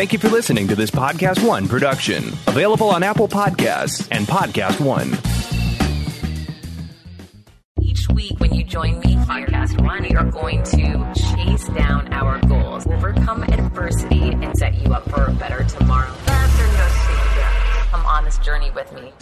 Thank you for listening to this Podcast One production, available on Apple Podcasts and Podcast One. Each week, when you join me, Podcast One, we are going to chase down our goals, overcome adversity, and set you up for a better tomorrow. Come on this journey with me.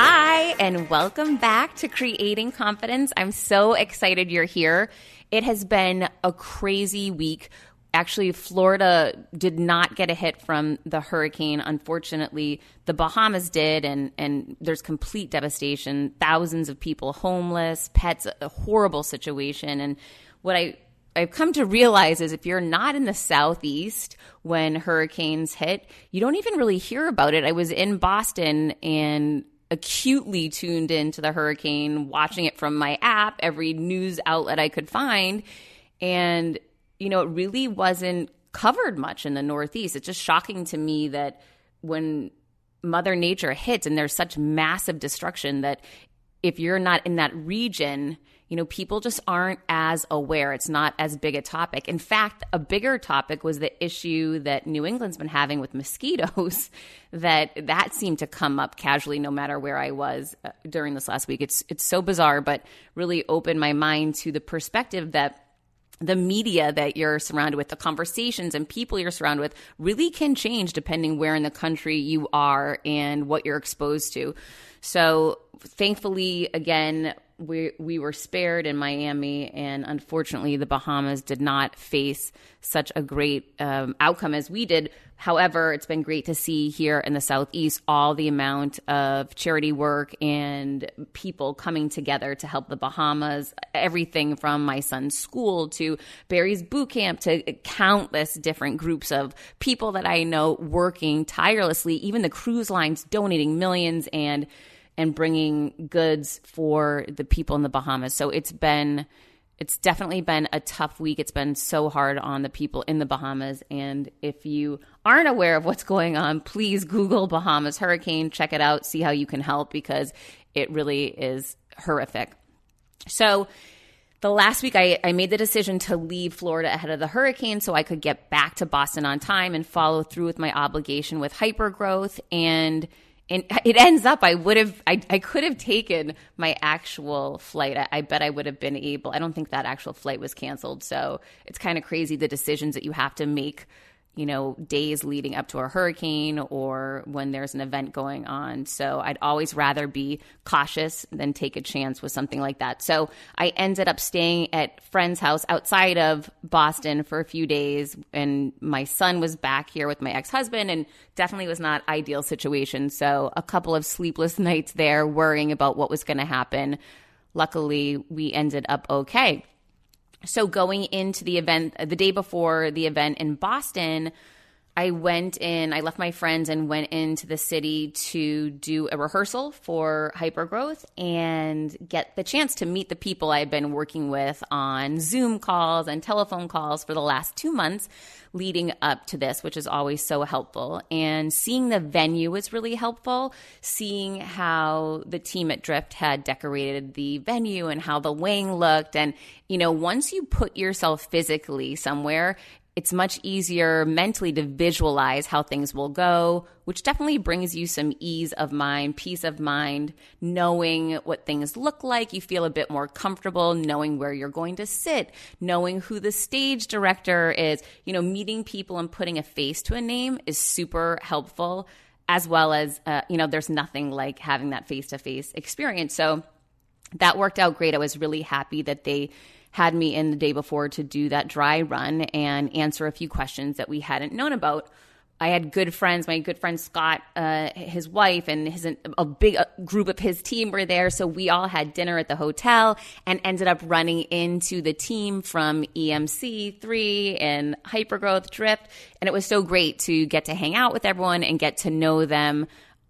Hi, and welcome back to Creating Confidence. I'm so excited you're here. It has been a crazy week. Actually, Florida did not get a hit from the hurricane. Unfortunately, the Bahamas did, and, and there's complete devastation. Thousands of people homeless, pets, a horrible situation. And what I I've come to realize is if you're not in the southeast when hurricanes hit, you don't even really hear about it. I was in Boston and acutely tuned into the hurricane, watching it from my app, every news outlet I could find. And, you know, it really wasn't covered much in the Northeast. It's just shocking to me that when Mother Nature hits and there's such massive destruction that if you're not in that region, you know, people just aren't as aware. It's not as big a topic. In fact, a bigger topic was the issue that New England's been having with mosquitoes. That that seemed to come up casually, no matter where I was uh, during this last week. It's it's so bizarre, but really opened my mind to the perspective that the media that you're surrounded with, the conversations and people you're surrounded with really can change depending where in the country you are and what you're exposed to. So, thankfully, again, we we were spared in Miami, and unfortunately, the Bahamas did not face such a great um, outcome as we did. However, it's been great to see here in the Southeast all the amount of charity work and people coming together to help the Bahamas. Everything from my son's school to Barry's boot camp to countless different groups of people that I know working tirelessly. Even the cruise lines donating millions and and bringing goods for the people in the Bahamas. So it's been it's definitely been a tough week. It's been so hard on the people in the Bahamas. And if you aren't aware of what's going on, please Google Bahamas hurricane, check it out, see how you can help because it really is horrific. So, the last week I, I, made the decision to leave Florida ahead of the hurricane so I could get back to Boston on time and follow through with my obligation with hypergrowth. And and it ends up i would have I, I could have taken my actual flight. I, I, bet i would have been able i don't think that actual flight was canceled. So it's kind of crazy the decisions that you have to make you know, days leading up to a hurricane or when there's an event going on. So I'd always rather be cautious than take a chance with something like that. So I ended up staying at friend's house outside of Boston for a few days and my son was back here with my ex-husband and definitely was not ideal situation. So a couple of sleepless nights there worrying about what was going to happen. Luckily, we ended up okay so going into the event the day before the event in Boston, I went in, I left my friends and went into the city to do a rehearsal for Hypergrowth and get the chance to meet the people I've been working with on Zoom calls and telephone calls for the last two months leading up to this, which is always so helpful. And seeing the venue was really helpful. Seeing how the team at Drift had decorated the venue and how the wing looked. And, you know, once you put yourself physically somewhere, it's much easier mentally to visualize how things will go, which definitely brings you some ease of mind, peace of mind, knowing what things look like. You feel a bit more comfortable knowing where you're going to sit, knowing who the stage director is. You know, meeting people and putting a face to a name is super helpful, as well as, uh, you know, there's nothing like having that face to face experience. So that worked out great. I was really happy that they had me in the day before to do that dry run and answer a few questions that we hadn't known about. I had good friends. My good friend Scott, uh, his wife, and his a big group of his team were there. So we all had dinner at the hotel and ended up running into the team from EMC three and Hypergrowth Drift, and it was so great to get to hang out with everyone and get to know them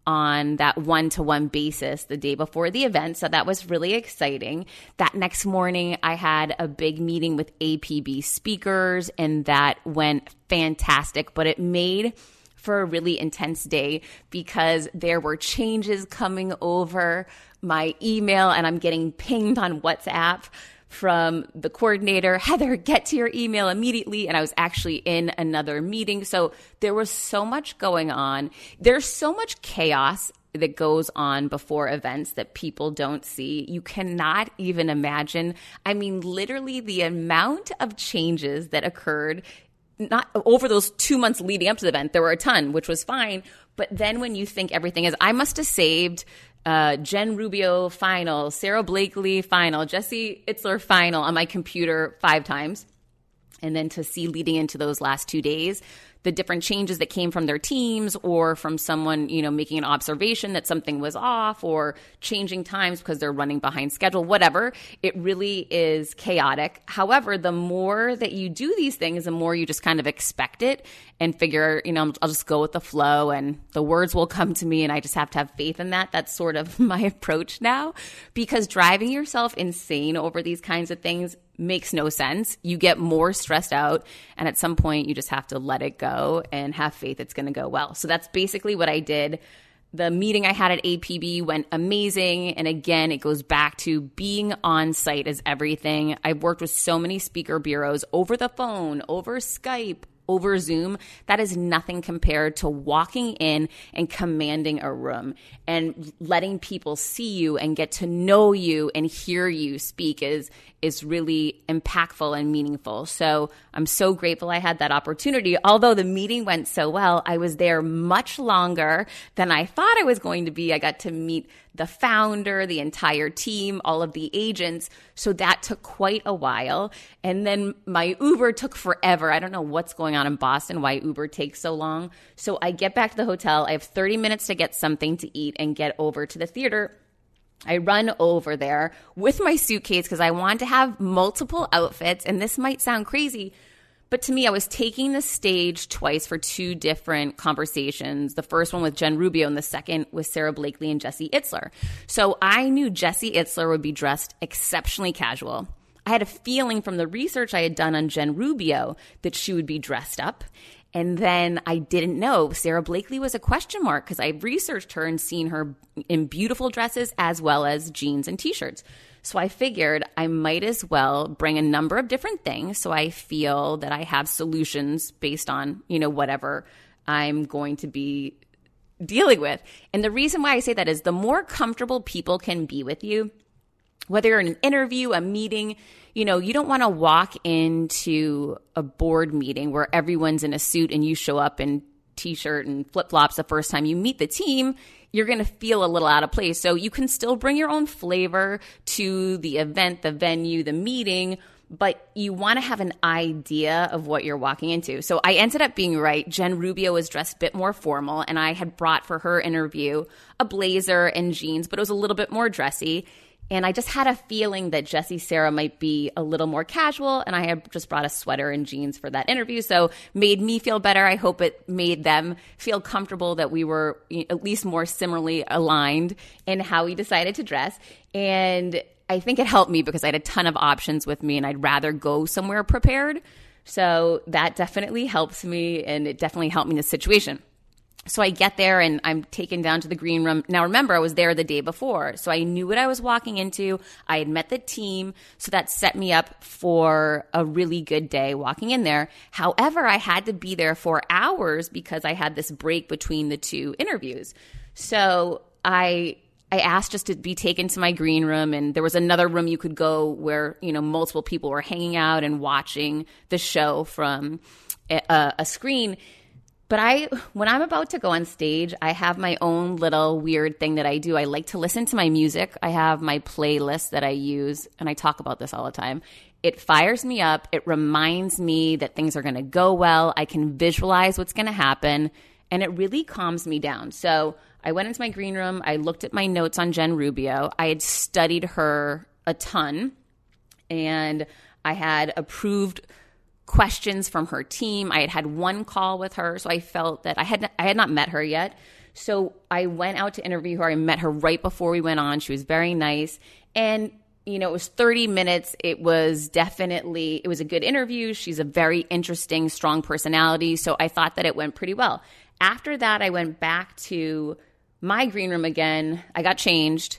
on that one to one basis the day before the event. So that was really exciting. That next morning, I had a big meeting with APB speakers, and that went fantastic, but it made for a really intense day because there were changes coming over my email and I'm getting pinged on WhatsApp from the coordinator, Heather, get to your email immediately. And I was actually in another meeting. So there was so much going on. There's so much chaos that goes on before events that people don't see. You cannot even imagine. I mean, literally the amount of changes that occurred not over those two months leading up to the event, there were a ton, which was fine. But then when you think everything is, I must have saved uh, Jen Rubio final, Sara Blakely final, Jesse Itzler final on my computer five times. And then to see leading into those last two days, the different changes that came from their teams or from someone, you know, making an observation that something was off or changing times because they're running behind schedule, whatever. It really is chaotic. However, the more that you do these things, the more you just kind of expect it and figure, you know, I'll just go with the flow and the words will come to me and I just have to have faith in that. That's sort of my approach now because driving yourself insane over these kinds of things makes no sense. You get more stressed out, and at some point, you just have to let it go and have faith it's going to go well. So that's basically what I did. The meeting I had at APB went amazing. And again, it goes back to being on site is everything. I've worked with so many speaker bureaus over the phone, over Skype, over Zoom, that is nothing compared to walking in and commanding a room and letting people see you and get to know you and hear you speak is is really impactful and meaningful. So I'm so grateful I had that opportunity. Although the meeting went so well, I was there much longer than I thought I was going to be. I got to meet the founder, the entire team, all of the agents. So that took quite a while. And then my Uber took forever. I don't know what's going on in Boston, why Uber takes so long. So I get back to the hotel. I have 30 minutes to get something to eat and get over to the theater. I run over there with my suitcase because I want to have multiple outfits. And this might sound crazy, but to me, I was taking the stage twice for two different conversations. The first one with Jen Rubio and the second with Sara Blakely and Jesse Itzler. So I knew Jesse Itzler would be dressed exceptionally casual. I had a feeling from the research I had done on Jen Rubio that she would be dressed up. And then I didn't know Sara Blakely was a question mark because I researched her and seen her in beautiful dresses as well as jeans and t shirts. So I figured I might as well bring a number of different things so I feel that I have solutions based on, you know, whatever I'm going to be dealing with. And the reason why I say that is the more comfortable people can be with you, whether you're in an interview, a meeting, you know, you don't want to walk into a board meeting where everyone's in a suit and you show up in t-shirt and flip-flops the first time you meet the team you're going to feel a little out of place. So you can still bring your own flavor to the event, the venue, the meeting, but you want to have an idea of what you're walking into. So I ended up being right. Jen Rubio was dressed a bit more formal, and I had brought for her interview a blazer and jeans, but it was a little bit more dressy. And I just had a feeling that Jesse Sarah might be a little more casual. And I had just brought a sweater and jeans for that interview. So made me feel better. I hope it made them feel comfortable that we were at least more similarly aligned in how we decided to dress. And I think it helped me because I had a ton of options with me and I'd rather go somewhere prepared. So that definitely helps me and it definitely helped me in the situation. So I get there and I'm taken down to the green room. Now remember, I was there the day before. So I knew what I was walking into. I had met the team. So that set me up for a really good day walking in there. However, I had to be there for hours because I had this break between the two interviews. So I I asked just to be taken to my green room and there was another room you could go where, you know, multiple people were hanging out and watching the show from a, a screen but I, when I'm about to go on stage, I have my own little weird thing that I do. I like to listen to my music. I have my playlist that I use, and I talk about this all the time. It fires me up. It reminds me that things are going to go well. I can visualize what's going to happen, and it really calms me down. So I went into my green room. I looked at my notes on Jen Rubio. I had studied her a ton, and I had approved questions from her team. I had had one call with her, so I felt that I had I had not met her yet. So I went out to interview her. I met her right before we went on. She was very nice, and you know, it was 30 minutes. It was definitely it was a good interview. She's a very interesting, strong personality, so I thought that it went pretty well. After that, I went back to my green room again. I got changed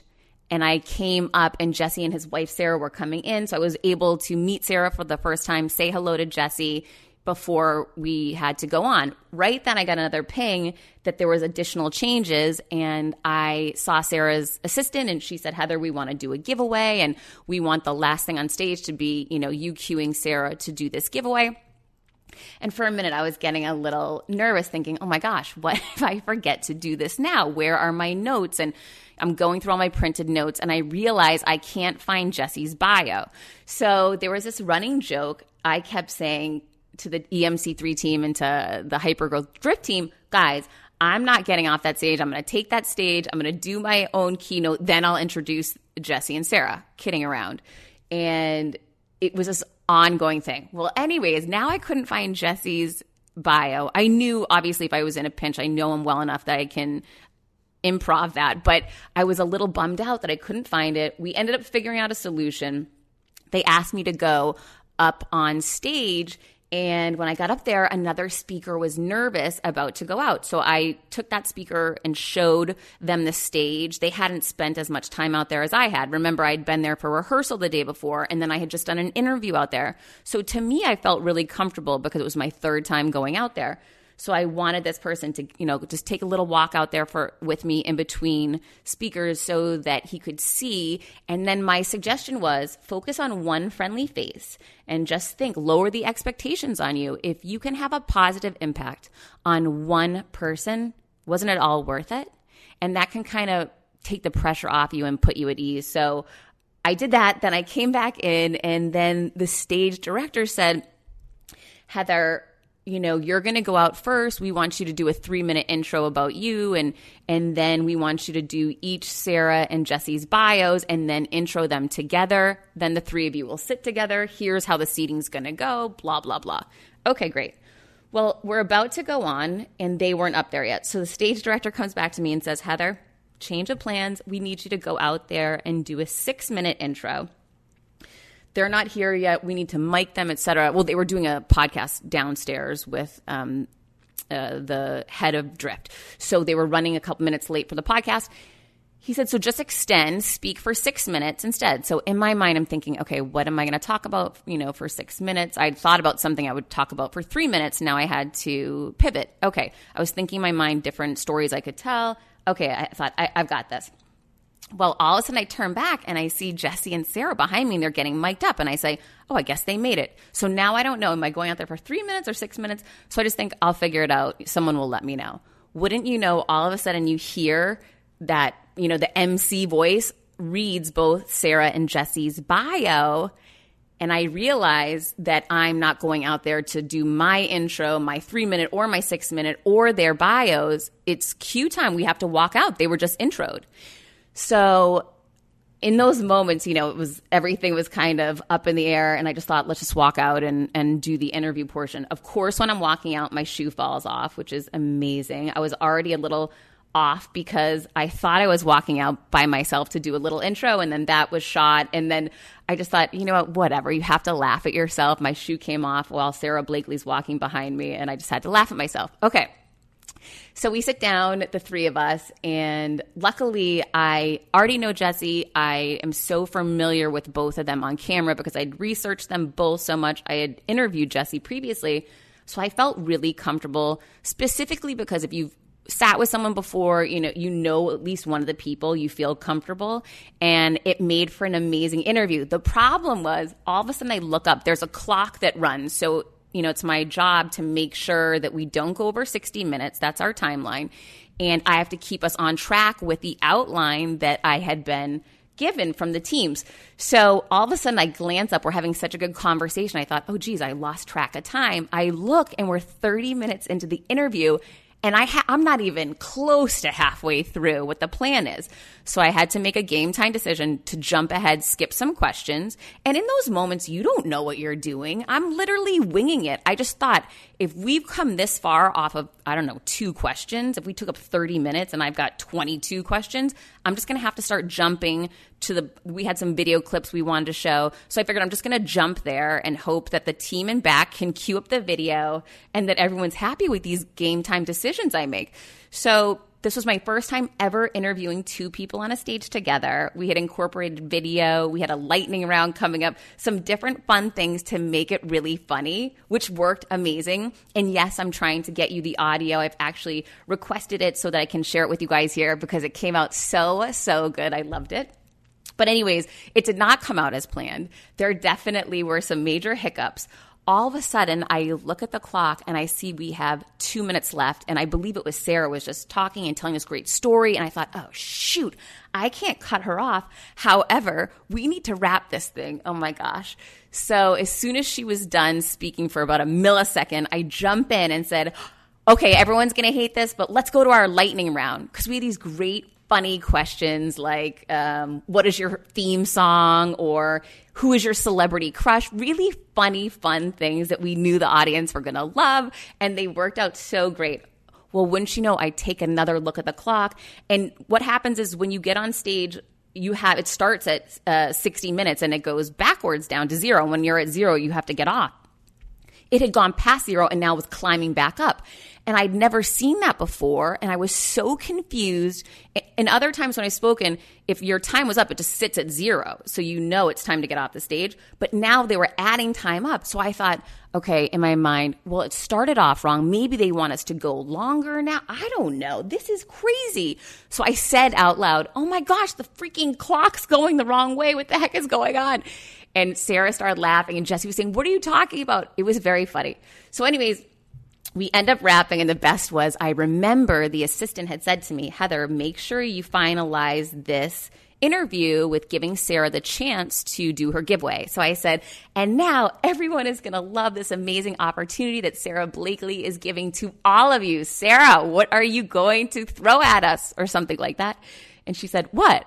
and I came up, and Jesse and his wife Sarah were coming in. So I was able to meet Sarah for the first time, say hello to Jesse before we had to go on. Right then, I got another ping that there was additional changes, and I saw Sarah's assistant, and she said, "Heather, we want to do a giveaway, and we want the last thing on stage to be, you know, you cueing Sarah to do this giveaway." And for a minute, I was getting a little nervous, thinking, oh my gosh, what if I forget to do this now? Where are my notes? And I'm going through all my printed notes, and I realize I can't find Jesse's bio. So there was this running joke. I kept saying to the EMC3 team and to the Hypergrowth Drift team, guys, I'm not getting off that stage. I'm going to take that stage. I'm going to do my own keynote. Then I'll introduce Jesse and Sarah, kidding around. And it was this ongoing thing. Well, anyways, now I couldn't find Jesse's bio. I knew obviously if I was in a pinch, I know him well enough that I can improv that, but I was a little bummed out that I couldn't find it. We ended up figuring out a solution. They asked me to go up on stage and when I got up there, another speaker was nervous about to go out. So I took that speaker and showed them the stage. They hadn't spent as much time out there as I had. Remember, I'd been there for rehearsal the day before, and then I had just done an interview out there. So to me, I felt really comfortable because it was my third time going out there. So I wanted this person to, you know, just take a little walk out there for with me in between speakers so that he could see. And then my suggestion was focus on one friendly face and just think, lower the expectations on you. If you can have a positive impact on one person, wasn't it all worth it? And that can kind of take the pressure off you and put you at ease. So I did that. Then I came back in, and then the stage director said, Heather, you know you're going to go out first. We want you to do a 3 minute intro about you and and then we want you to do each Sarah and Jesse's bios and then intro them together. Then the three of you will sit together. Here's how the seating's going to go blah blah blah. Okay great. Well we're about to go on and they weren't up there yet. So the stage director comes back to me and says Heather change of plans. We need you to go out there and do a 6 minute intro they're not here yet. We need to mic them, etc. Well, they were doing a podcast downstairs with um, uh, the head of Drift, so they were running a couple minutes late for the podcast. He said, so just extend, speak for six minutes instead. So in my mind, I'm thinking, okay, what am I going to talk about, you know, for six minutes? I thought about something I would talk about for three minutes. Now I had to pivot. Okay. I was thinking in my mind different stories I could tell. Okay. I thought, I, I've got this. Well, all of a sudden I turn back and I see Jesse and Sarah behind me and they're getting mic'd up. And I say, Oh, I guess they made it. So now I don't know. Am I going out there for three minutes or six minutes? So I just think I'll figure it out. Someone will let me know. Wouldn't you know, all of a sudden you hear that, you know, the MC voice reads both Sarah and Jesse's bio. And I realize that I'm not going out there to do my intro, my three minute or my six minute or their bios. It's cue time. We have to walk out. They were just introed. So in those moments, you know, it was everything was kind of up in the air, and I just thought, let's just walk out and and do the interview portion. Of course, when I'm walking out, my shoe falls off, which is amazing. I was already a little off because I thought I was walking out by myself to do a little intro, and then that was shot, and then I just thought, you know what, whatever. You have to laugh at yourself. My shoe came off while Sara Blakely's walking behind me, and I just had to laugh at myself. Okay. So we sit down, the three of us, and luckily I already know Jesse. I am so familiar with both of them on camera because I'd researched them both so much. I had interviewed Jesse previously. So I felt really comfortable, specifically because if you've sat with someone before, you know, you know at least one of the people, you feel comfortable, and it made for an amazing interview. The problem was all of a sudden I look up, there's a clock that runs. So you know, it's my job to make sure that we don't go over 60 minutes. That's our timeline. And I have to keep us on track with the outline that I had been given from the teams. So all of a sudden I glance up, we're having such a good conversation. I thought, oh, geez, I lost track of time. I look and we're 30 minutes into the interview and I ha- I'm not even close to halfway through what the plan is. So I had to make a game time decision to jump ahead, skip some questions. And in those moments, you don't know what you're doing. I'm literally winging it. I just thought if we've come this far off of, I don't know, two questions, if we took up 30 minutes and I've got 22 questions, I'm just going to have to start jumping to the, we had some video clips we wanted to show. So I figured I'm just going to jump there and hope that the team in back can cue up the video and that everyone's happy with these game time decisions I make. So this was my first time ever interviewing two people on a stage together. We had incorporated video, we had a lightning round coming up, some different fun things to make it really funny, which worked amazing. And yes, I'm trying to get you the audio. I've actually requested it so that I can share it with you guys here because it came out so, so good. I loved it. But, anyways, it did not come out as planned. There definitely were some major hiccups all of a sudden I look at the clock and I see we have two minutes left. And I believe it was Sarah was just talking and telling this great story. And I thought, oh, shoot, I can't cut her off. However, we need to wrap this thing. Oh my gosh. So as soon as she was done speaking for about a millisecond, I jump in and said, okay, everyone's going to hate this, but let's go to our lightning round because we had these great funny questions like um, what is your theme song or who is your celebrity crush? Really funny fun things that we knew the audience were going to love and they worked out so great. Well wouldn't you know i take another look at the clock and what happens is when you get on stage you have it starts at uh, 60 minutes and it goes backwards down to zero. When you're at zero you have to get off. It had gone past zero and now was climbing back up. And I'd never seen that before. And I was so confused. And other times when I've spoken, if your time was up, it just sits at zero. So you know it's time to get off the stage. But now they were adding time up. So I thought, okay, in my mind, well, it started off wrong. Maybe they want us to go longer now. I don't know. This is crazy. So I said out loud, oh my gosh, the freaking clock's going the wrong way. What the heck is going on? And Sarah started laughing, and Jesse was saying, What are you talking about? It was very funny. So, anyways, we end up wrapping, and the best was I remember the assistant had said to me, Heather, make sure you finalize this interview with giving Sarah the chance to do her giveaway. So I said, and now everyone is going to love this amazing opportunity that Sara Blakely is giving to all of you. Sarah, what are you going to throw at us? Or something like that. And she said, what?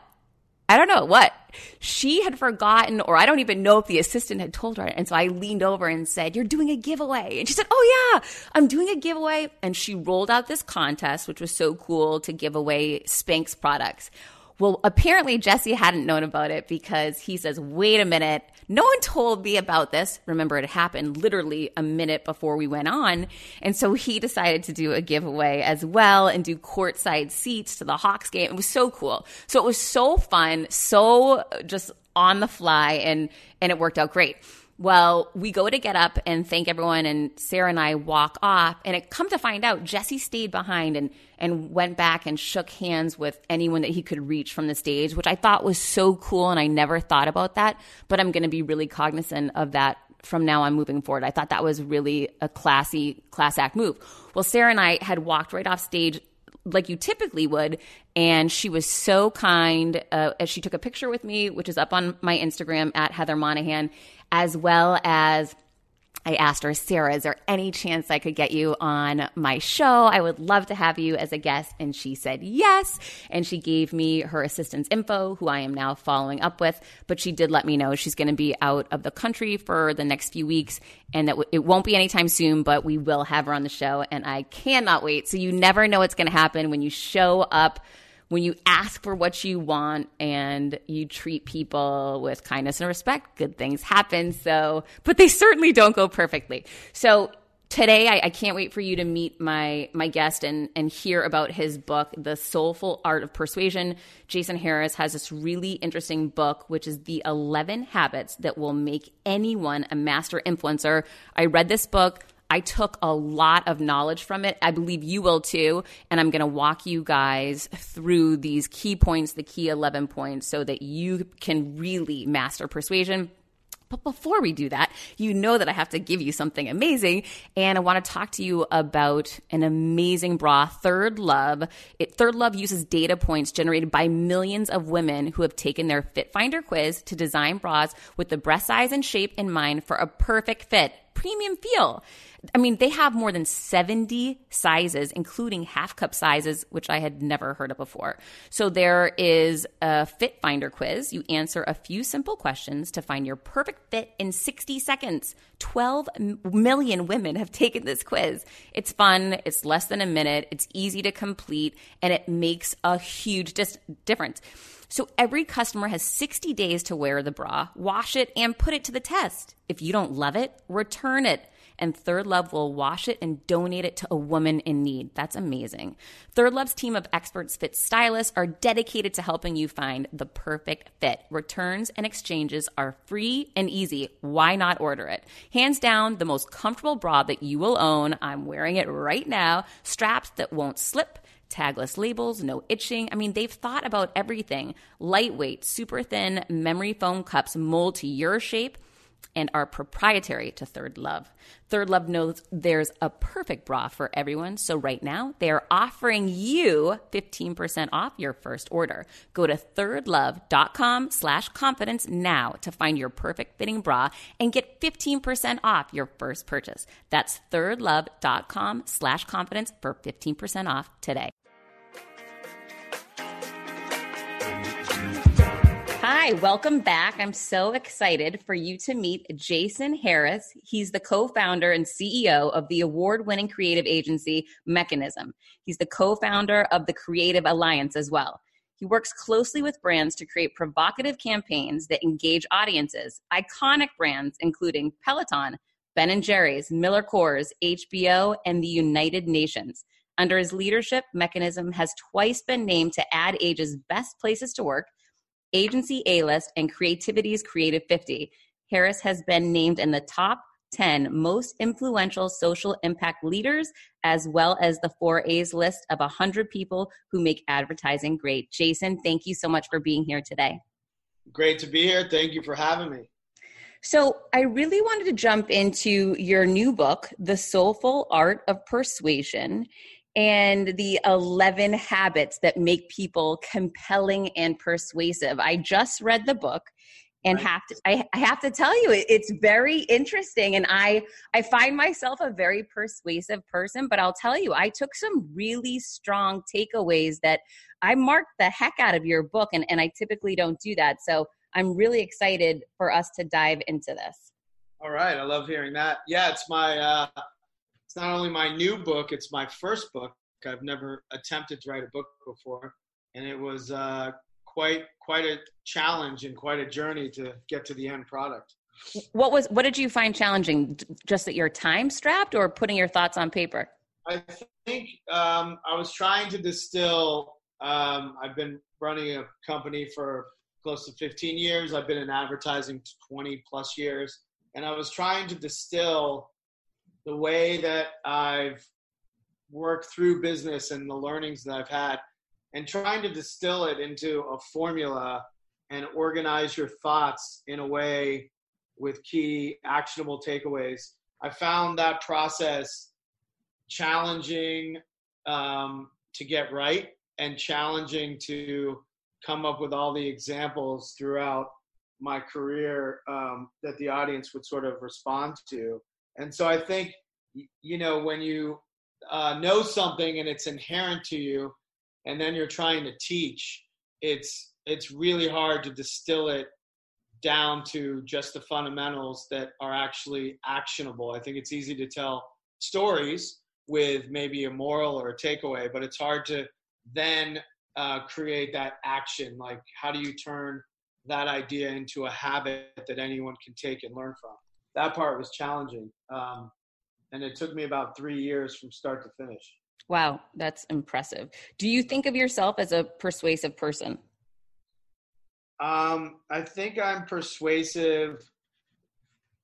I don't know what. She had forgotten, or I don't even know if the assistant had told her. And so I leaned over and said, You're doing a giveaway. And she said, Oh, yeah, I'm doing a giveaway. And she rolled out this contest, which was so cool to give away Spanx products. Well, apparently Jesse hadn't known about it because he says, Wait a minute. No one told me about this. Remember, it happened literally a minute before we went on. And so he decided to do a giveaway as well and do courtside seats to the Hawks game. It was so cool. So it was so fun, so just on the fly, and, and it worked out great. Well, we go to get up and thank everyone, and Sarah and I walk off. And it come to find out, Jesse stayed behind and and went back and shook hands with anyone that he could reach from the stage, which I thought was so cool. And I never thought about that, but I'm going to be really cognizant of that from now on moving forward. I thought that was really a classy class act move. Well, Sarah and I had walked right off stage like you typically would. And she was so kind. Uh, as she took a picture with me, which is up on my Instagram at Heather Monahan, as well as I asked her, Sarah, is there any chance I could get you on my show? I would love to have you as a guest. And she said yes. And she gave me her assistant's info, who I am now following up with. But she did let me know she's going to be out of the country for the next few weeks and that it won't be anytime soon, but we will have her on the show. And I cannot wait. So you never know what's going to happen when you show up when you ask for what you want and you treat people with kindness and respect, good things happen. So, but they certainly don't go perfectly. So, today I, I, can't wait for you to meet my my guest and and hear about his book the soulful art of persuasion jason harris has this really interesting book which is the 11 habits that will make anyone a master influencer i read this book I took a lot of knowledge from it. I believe you will too. And I'm going to walk you guys through these key points, the key 11 points, so that you can really master persuasion. But before we do that, you know that I have to give you something amazing. And I want to talk to you about an amazing bra, Third Love. It, Third Love uses data points generated by millions of women who have taken their Fit Finder quiz to design bras with the breast size and shape in mind for a perfect fit, premium feel. I mean, they have more than 70 sizes, including half cup sizes, which I had never heard of before. So there is a fit finder quiz. You answer a few simple questions to find your perfect fit in 60 seconds. 12 million women have taken this quiz. It's fun. It's less than a minute. It's easy to complete and it makes a huge dis- difference. So every customer has 60 days to wear the bra, wash it, and put it to the test. If you don't love it, return it and Third Love will wash it and donate it to a woman in need. That's amazing. Third Love's team of experts fit stylists are dedicated to helping you find the perfect fit. Returns and exchanges are free and easy. Why not order it? Hands down, the most comfortable bra that you will own. I'm wearing it right now. Straps that won't slip tagless labels, no itching. I mean, they've thought about everything. Lightweight, super thin memory foam cups mold to your shape and are proprietary to Third Love. Third Love knows there's a perfect bra for everyone, so right now they are offering you 15% off your first order. Go to thirdlove.com slash confidence now to find your perfect fitting bra and get 15% off your first purchase. That's thirdlove.com slash confidence for 15% off today. Hi, welcome back. I'm so excited for you to meet Jason Harris. He's the co founder and CEO of the award winning creative agency Mechanism. He's the co founder of the Creative Alliance as well. He works closely with brands to create provocative campaigns that engage audiences, iconic brands including Peloton, Ben & Jerry's, Miller Coors, HBO, and the United Nations. Under his leadership, Mechanism has twice been named to Ad Age's Best Places to Work – Agency A List, and Creativity's Creative 50. Harris has been named in the top 10 most influential social impact leaders, as well as the 4A's list of 100 people who make advertising great. Jason, thank you so much for being here today. Great to be here. Thank you for having me. So, I really wanted to jump into your new book, The Soulful Art of Persuasion and the 11 habits that make people compelling and persuasive. I just read the book and right. have to I, I, have to tell you it, it's very interesting and I I find myself a very persuasive person but I'll tell you I took some really strong takeaways that I marked the heck out of your book and, and I typically don't do that so I'm really excited for us to dive into this. All right, I love hearing that. Yeah, it's my uh it's not only my new book, it's my first book. I've never attempted to write a book before, and it was uh, quite quite a challenge and quite a journey to get to the end product. What was what did you find challenging? Just that you're time strapped, or putting your thoughts on paper? I think um, I was trying to distill. Um, I've been running a company for close to 15 years. I've been in advertising 20 plus years, and I was trying to distill the way that I've worked through business and the learnings that I've had and trying to distill it into a formula and organize your thoughts in a way with key actionable takeaways. I found that process challenging um, to get right and challenging to come up with all the examples throughout my career um, that the audience would sort of respond to. And so I think, you know, when you uh, know something and it's inherent to you, and then you're trying to teach, it's it's really hard to distill it down to just the fundamentals that are actually actionable. I think it's easy to tell stories with maybe a moral or a takeaway, but it's hard to then uh, create that action. Like, how do you turn that idea into a habit that anyone can take and learn from? That part was challenging. Um, and it took me about three years from start to finish. Wow, that's impressive. Do you think of yourself as a persuasive person? Um, I think I'm persuasive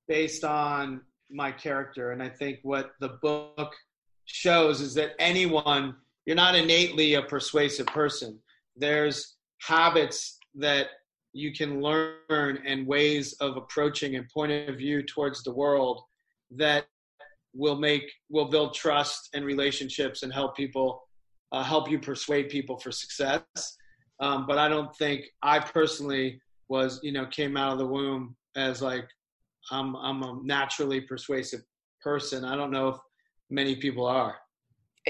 based on my character. And I think what the book shows is that anyone, you're not innately a persuasive person. There's habits that you can learn and ways of approaching and point of view towards the world that will make will build trust and relationships and help people uh, help you persuade people for success. Um, but i don't think i personally was you know came out of the womb as like i'm i'm a naturally persuasive person. I don't know if many people are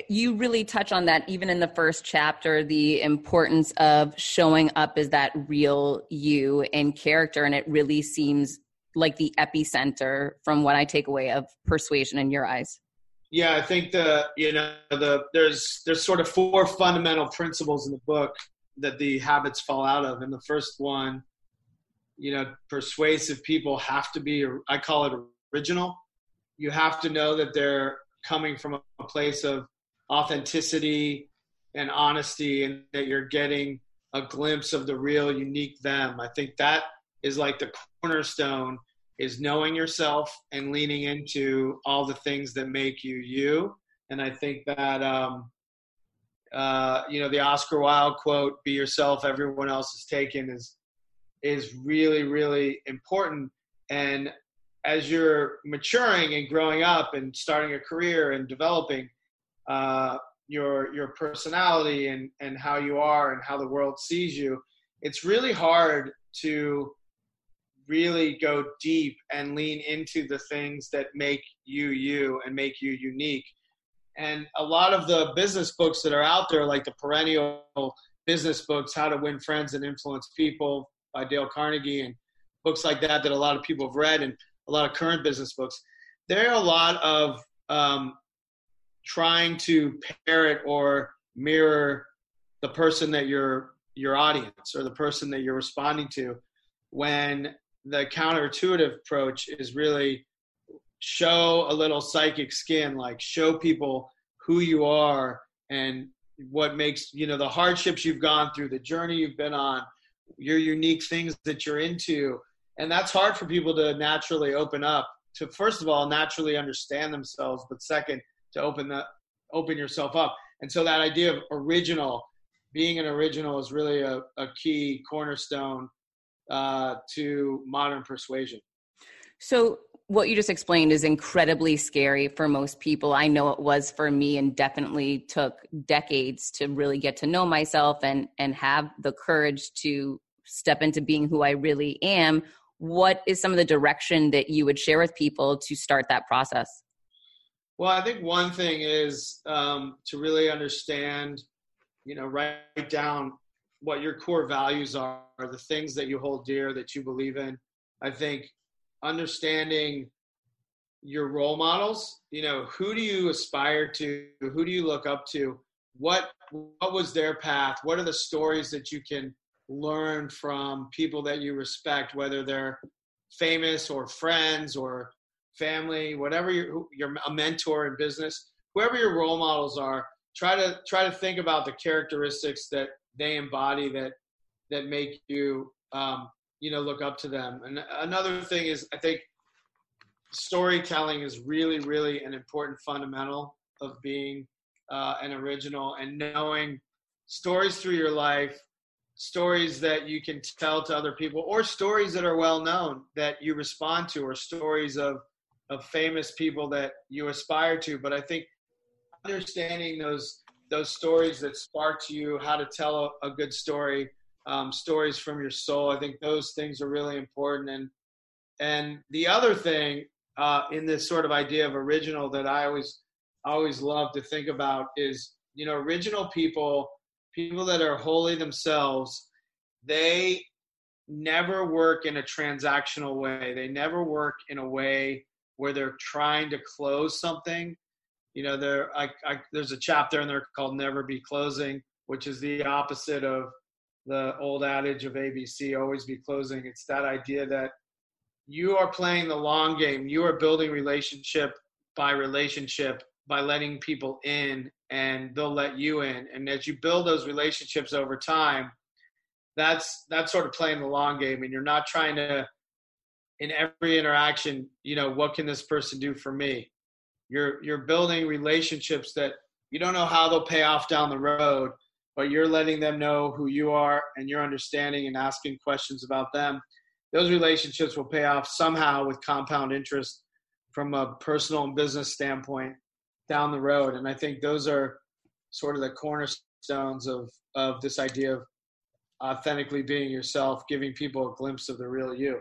you really touch on that even in the first chapter the importance of showing up as that real you in character. And it really seems like the epicenter from what i take away of persuasion in your eyes. Yeah i think the you know the there's there's sort of four fundamental principles in the book that the habits fall out of. And the first one you know persuasive people have to be i call it original. You have to know that they're coming from a place of authenticity and honesty and that you're getting a glimpse of the real unique them. I think that is like the cornerstone is knowing yourself and leaning into all the things that make you you. And I think that um, uh, you know the Oscar Wilde quote, "Be yourself, everyone else is taken," is is really really important. And as you're maturing and growing up and starting a career and developing, uh, your your personality and and how you are and how the world sees you it's really hard to really go deep and lean into the things that make you you and make you unique. And a lot of the business books that are out there like the perennial business books how to win friends and influence people by dale carnegie and books like that that a lot of people have read and a lot of current business books there are a lot of um, trying to parrot or mirror the person that your your audience or the person that you're responding to when the counterintuitive approach is really show a little psychic skin like show people who you are and what makes you know the hardships you've gone through the journey you've been on your unique things that you're into. And that's hard for people to naturally open up to first of all naturally understand themselves but second to open the open yourself up. And so that idea of original, being an original, is really a, a key cornerstone uh, to modern persuasion. So what you just explained is incredibly scary for most people. I know it was for me and definitely took decades to really get to know myself and and have the courage to step into being who I really am. What is some of the direction that you would share with people to start that process? Well, I think one thing is um, to really understand, you know, write down what your core values are, the things that you hold dear, that you believe in. I think understanding your role models, you know, who do you aspire to? Who do you look up to? What what was their path? What are the stories that you can learn from people that you respect, whether they're famous or friends or family, whatever you're, you're a mentor in business, whoever your role models are, try to try to think about the characteristics that they embody that that make you um, you know look up to them. And another thing is, I think storytelling is really really an important fundamental of being uh, an original and knowing stories through your life stories that you can tell to other people or stories that are well known that you respond to or stories of of famous people that you aspire to. But I think understanding those those stories that spark you, how to tell a, a good story, um, stories from your soul. I think those things are really important. And and the other thing uh, in this sort of idea of original that I always always love to think about is you know original people, people that are wholly themselves. They never work in a transactional way. They never work in a way where they're trying to close something. You know, there I, I, there's a chapter in there called "Never Be Closing," which is the opposite of the old adage of ABC, "Always be closing." It's that idea that you are playing the long game. You are building relationship by relationship by letting people in, and they'll let you in. And as you build those relationships over time, that's that's sort of playing the long game, and you're not trying to in every interaction, you know, what can this person do for me? You're you're building relationships that you don't know how they'll pay off down the road, but you're letting them know who you are and you're understanding and asking questions about them. Those relationships will pay off somehow with compound interest from a personal and business standpoint down the road. And I think those are sort of the cornerstones of of this idea of authentically being yourself, giving people a glimpse of the real you.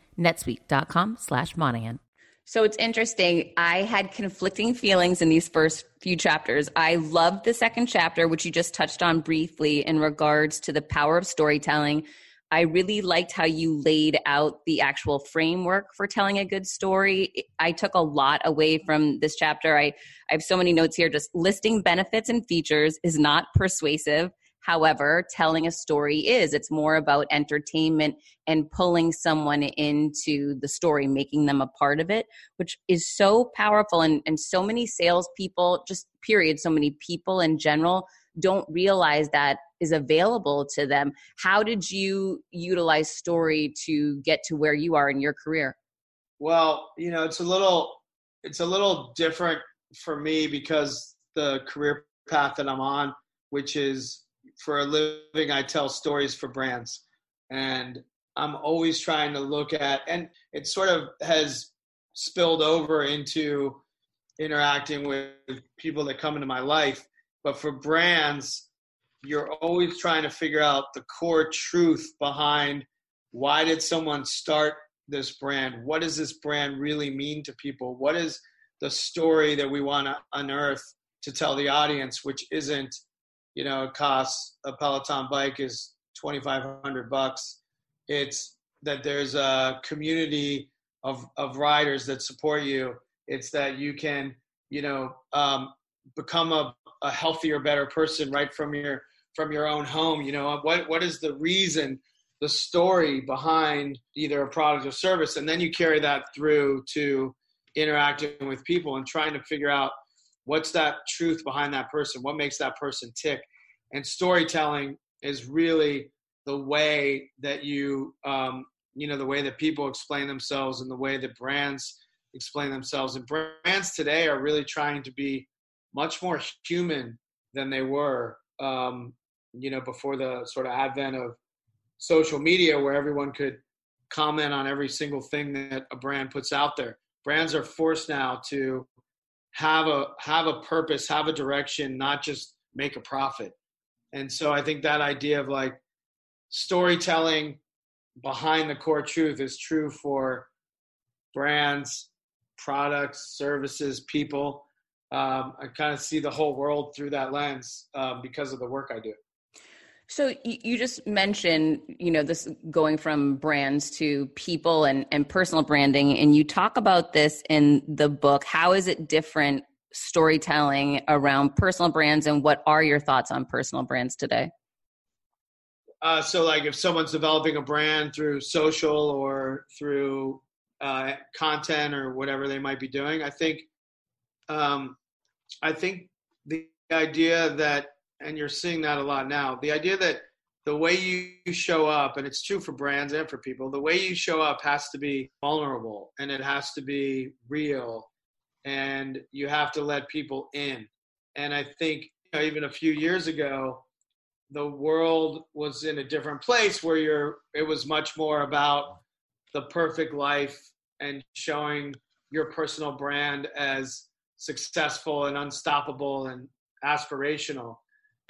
netsuite.com slash Monahan. So it's interesting. I had conflicting feelings in these first few chapters. I loved the second chapter, which you just touched on briefly in regards to the power of storytelling. I really liked how you laid out the actual framework for telling a good story. I took a lot away from this chapter. I, I have so many notes here. Just listing benefits and features is not persuasive. However, telling a story is. It's more about entertainment and pulling someone into the story, making them a part of it, which is so powerful. And, and so many salespeople, just period, so many people in general don't realize that is available to them. How did you utilize story to get to where you are in your career? Well, you know, it's a little it's a little different for me because the career path that I'm on, which is for a living, I tell stories for brands. And I'm always trying to look at, and it sort of has spilled over into interacting with people that come into my life. But for brands, you're always trying to figure out the core truth behind why did someone start this brand? What does this brand really mean to people? What is the story that we want to unearth to tell the audience, which isn't you know, it costs a Peloton bike is 2,500 bucks. It's that there's a community of, of riders that support you. It's that you can, you know, um, become a, a healthier, better person right from your, from your own home. You know, what, what is the reason, the story behind either a product or service? And then you carry that through to interacting with people and trying to figure out what's that truth behind that person? What makes that person tick? And storytelling is really the way that you um, you know the way that people explain themselves and the way that brands explain themselves. And brands today are really trying to be much more human than they were um, you know before the sort of advent of social media where everyone could comment on every single thing that a brand puts out there. Brands are forced now to have a have a purpose, have a direction, not just make a profit. And so I think that idea of like storytelling behind the core truth is true for brands, products, services, people. Um, I kind of see the whole world through that lens um, because of the work I do. So you just mentioned, you know, this going from brands to people and, and personal branding, and you talk about this in the book. How is it different storytelling around personal brands, and what are your thoughts on personal brands today? Uh, so, like, if someone's developing a brand through social or through uh, content or whatever they might be doing. I think, um, I think the idea that, and you're seeing that a lot now, the idea that the way you show up, and it's true for brands and for people, the way you show up has to be vulnerable and it has to be real, and you have to let people in. And I think you know, even a few years ago, the world was in a different place where you're. It was much more about the perfect life and showing your personal brand as successful and unstoppable and aspirational.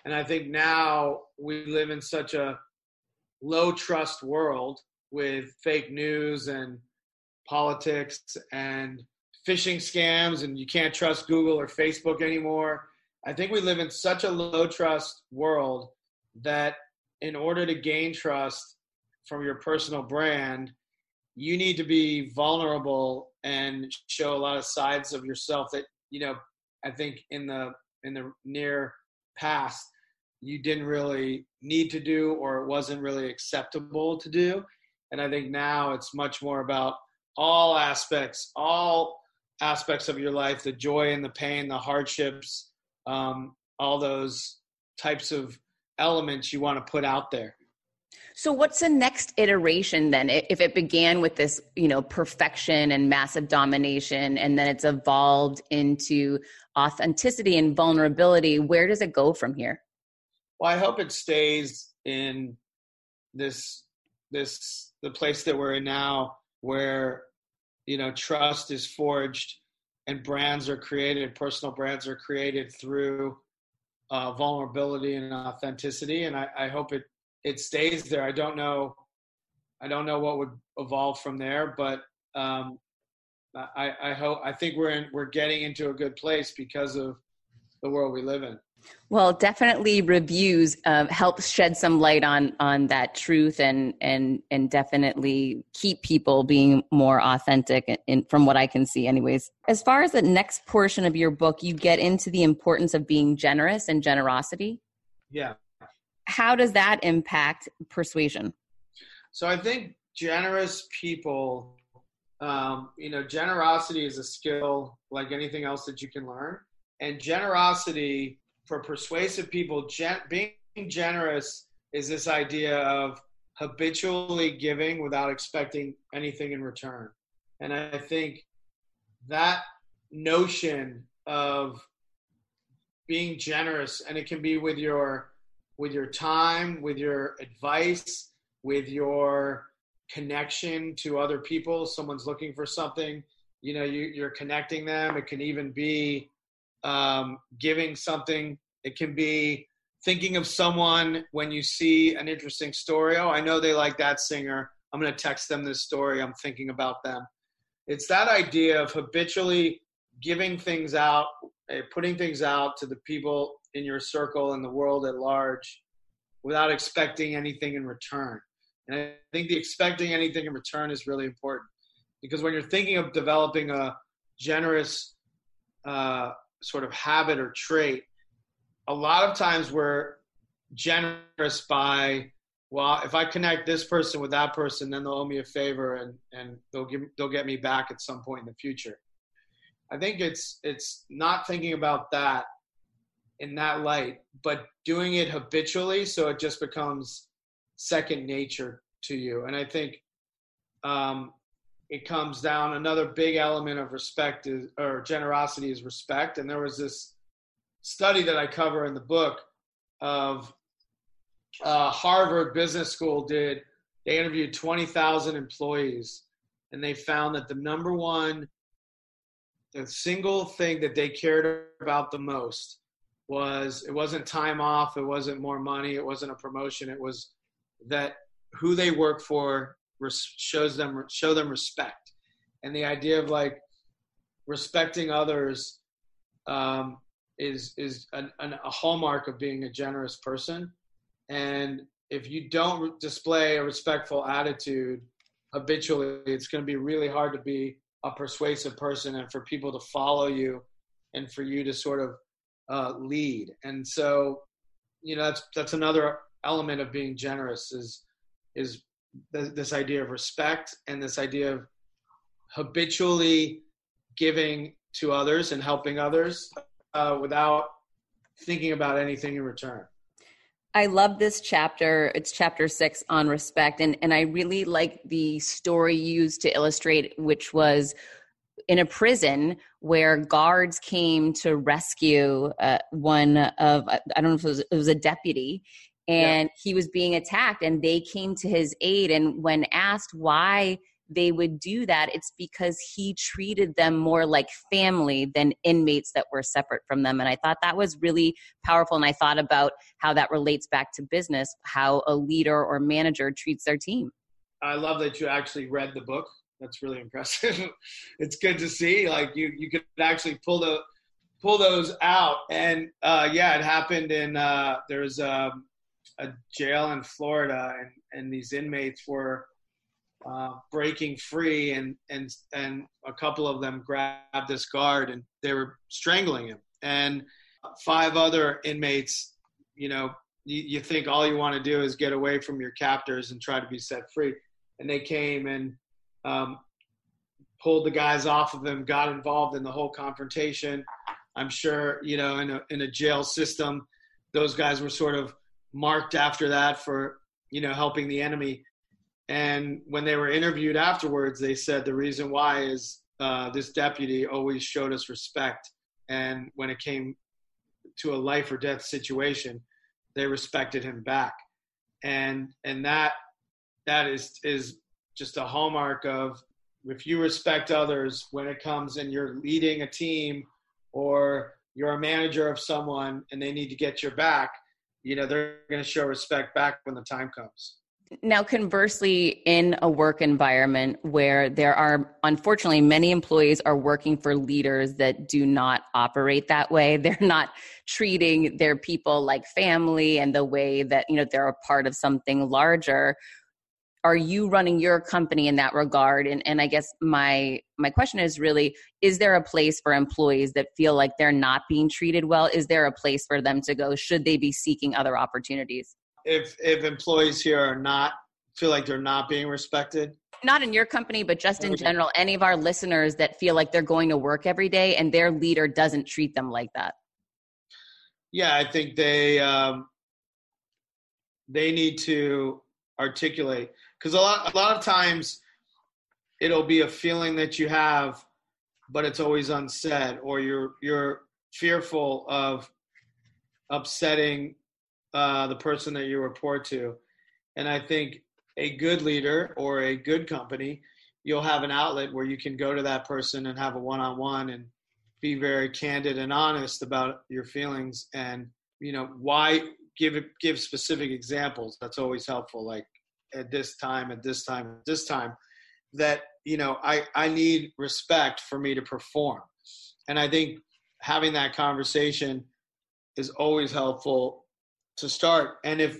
And I think now we live in such a low trust world with fake news and politics and phishing scams, and you can't trust Google or Facebook anymore. I think we live in such a low trust world that in order to gain trust from your personal brand, you need to be vulnerable and show a lot of sides of yourself that you know i think in the in the near past you didn't really need to do or it wasn't really acceptable to do. And i think now it's much more about all aspects all aspects of your life the joy and the pain the hardships um, all those types of elements you want to put out there so what's the next iteration then? If it began with this, you know, perfection and massive domination and then it's evolved into authenticity and vulnerability, where does it go from here? Well, I hope it stays in this this the place that we're in now where you know trust is forged and brands are created personal brands are created through uh, vulnerability and authenticity and I, I hope it it stays there. I don't know. I don't know what would evolve from there, but um, I, I hope. I think we're in, we're getting into a good place because of the world we live in. Well, definitely reviews uh, help shed some light on on that truth and and and definitely keep people being more authentic. From what I can see, anyways. As far as the next portion of your book, you get into the importance of being generous and generosity. Yeah, how does that impact persuasion? So I think generous people, um, you know, generosity is a skill like anything else that you can learn. And generosity for persuasive people, gen- being generous is this idea of habitually giving without expecting anything in return. And I think that notion of being generous, and it can be with your with your time, with your advice, with your connection to other people. Someone's looking for something, you know, you, you're connecting them. It can even be um, giving something. It can be thinking of someone when you see an interesting story. Oh, I know they like that singer. I'm going to text them this story. I'm thinking about them. It's that idea of habitually giving things out, eh, putting things out to the people in your circle and the world at large without expecting anything in return. And I think the expecting anything in return is really important because when you're thinking of developing a generous uh, sort of habit or trait, a lot of times we're generous by well if i connect this person with that person then they'll owe me a favor and and they'll give they'll get me back at some point in the future i think it's it's not thinking about that in that light, but doing it habitually so it just becomes second nature to you. And I think um, it comes down another big element of respect is or generosity is respect. And there was this study that I cover in the book of uh, Harvard Business School did. They interviewed 20,000 employees, and they found that the number one, the single thing that they cared about the most was it wasn't time off, it wasn't more money, it wasn't a promotion. It was that who they work for shows them show them respect, and the idea of like respecting others um, is is an, an, a hallmark of being a generous person. And if you don't display a respectful attitude habitually, it's going to be really hard to be a persuasive person and for people to follow you and for you to sort of uh, lead. And so, you know, that's that's another element of being generous is is th- this idea of respect and this idea of habitually giving to others and helping others uh, without thinking about anything in return. I love this chapter. It's chapter six on respect. And, and I really like the story used to illustrate, which was in a prison where guards came to rescue uh, one of, I don't know if it was, it was a deputy, and yeah. he was being attacked, and they came to his aid. And when asked why they would do that, it's because he treated them more like family than inmates that were separate from them. And I thought that was really powerful. And I thought about how that relates back to business, how a leader or manager treats their team. I love that you actually read the book. That's really impressive. it's good to see. Like you, you could actually pull the pull those out. And uh, yeah, it happened in uh, there was um, a jail in Florida, and and these inmates were uh, breaking free, and and and a couple of them grabbed this guard, and they were strangling him, and five other inmates, you know, you, you think all you want to do is get away from your captors and try to be set free, and they came and um, pulled the guys off of him, got involved in the whole confrontation. I'm sure, you know, in a in a jail system, those guys were sort of marked after that for you know helping the enemy and when they were interviewed afterwards, they said the reason why is uh, this deputy always showed us respect. And when it came to a life or death situation, they respected him back. And and that that is is just a hallmark of if you respect others when it comes and you're leading a team or you're a manager of someone and they need to get your back, you know, they're going to show respect back when the time comes. Now, conversely, in a work environment where there are, unfortunately, many employees are working for leaders that do not operate that way. They're not treating their people like family and the way that, you know, they're a part of something larger. Are you running your company in that regard? And, and I guess my my question is really: Is there a place for employees that feel like they're not being treated well? Is there a place for them to go? Should they be seeking other opportunities? if if employees here are not feel like they're not being respected not in your company but just in general any of our listeners that feel like they're going to work every day and their leader doesn't treat them like that yeah i think they um, they need to articulate because a lot a lot of times it'll be a feeling that you have but it's always unsaid or you're you're fearful of upsetting uh, the person that you report to. And I think a good leader or a good company, you'll have an outlet where you can go to that person and have a one on one and be very candid and honest about your feelings and you know why give give specific examples that's always helpful like at this time at this time at this time that you know i i need respect for me to perform and i think having that conversation is always helpful to start. And if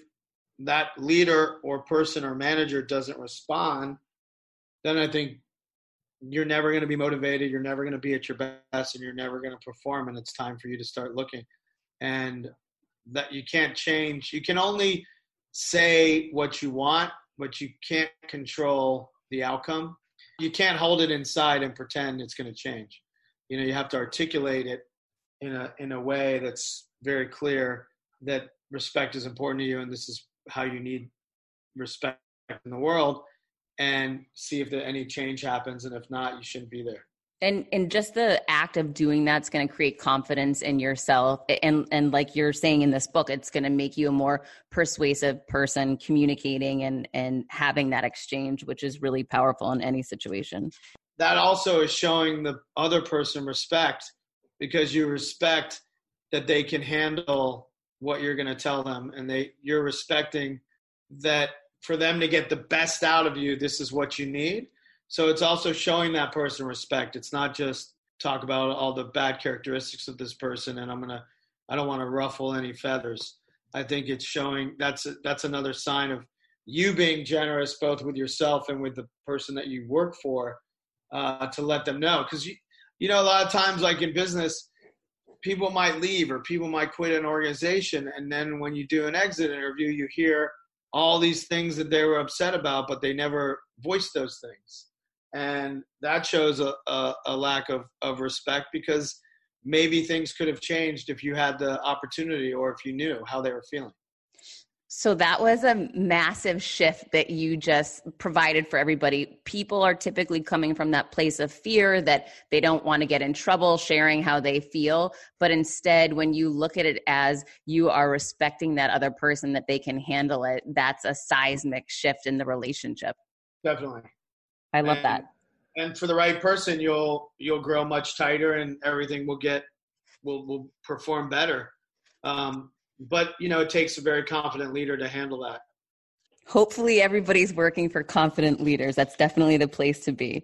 that leader or person or manager doesn't respond, then I think you're never going to be motivated. You're never going to be at your best, and you're never going to perform. And it's time for you to start looking. And that you can't change. You can only say what you want, but you can't control the outcome. You can't hold it inside and pretend it's going to change. You know, you have to articulate it in a in a way that's very clear that respect is important to you and this is how you need respect in the world and see if there, any change happens and if not you shouldn't be there and and just the act of doing that's going to create confidence in yourself and and like you're saying in this book it's going to make you a more persuasive person communicating and and having that exchange which is really powerful in any situation. That also is showing the other person respect because you respect that they can handle what you're going to tell them and they you're respecting that for them to get the best out of you this is what you need so it's also showing that person respect. It's not just talk about all the bad characteristics of this person and i'm going to i don't want to ruffle any feathers. I think it's showing that's that's another sign of you being generous both with yourself and with the person that you work for uh, to let them know. Because you you know a lot of times like in business people might leave or people might quit an organization and then when you do an exit interview you hear all these things that they were upset about but they never voiced those things and that shows a, a, a lack of, of respect because maybe things could have changed if you had the opportunity or if you knew how they were feeling. So that was a massive shift that you just provided for everybody. People are typically coming from that place of fear that they don't want to get in trouble sharing how they feel. But instead, when you look at it as you are respecting that other person, that they can handle it, that's a seismic shift in the relationship. Definitely. I love and, that. And for the right person, you'll you'll grow much tighter and everything will get will will perform better. Um, but you know it takes a very confident leader to handle that hopefully everybody's working for confident leaders that's definitely the place to be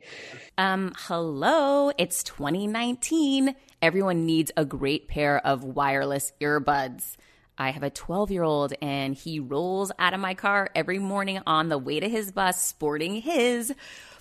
um hello it's 2019 everyone needs a great pair of wireless earbuds I have a 12 year old and he rolls out of my car every morning on the way to his bus sporting his.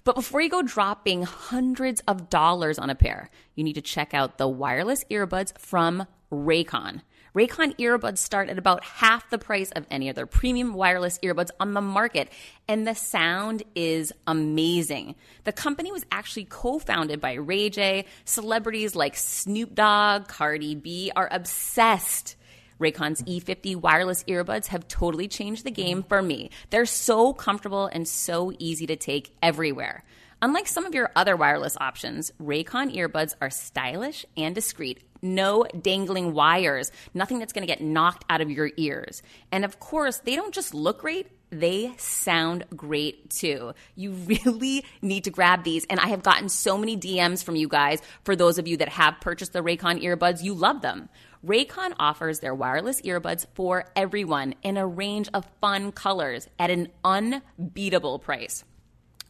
But before you go dropping hundreds of dollars on a pair, you need to check out the wireless earbuds from Raycon. Raycon earbuds start at about half the price of any other premium wireless earbuds on the market, and the sound is amazing. The company was actually co founded by Ray J. Celebrities like Snoop Dogg, Cardi B are obsessed. Raycon's E50 wireless earbuds have totally changed the game for me. They're so comfortable and so easy to take everywhere. Unlike some of your other wireless options, Raycon earbuds are stylish and discreet. No dangling wires, nothing that's going to get knocked out of your ears. And of course, they don't just look great, they sound great too. You really need to grab these. And I have gotten so many DMs from you guys for those of you that have purchased the Raycon earbuds. You love them. Raycon offers their wireless earbuds for everyone in a range of fun colors at an unbeatable price.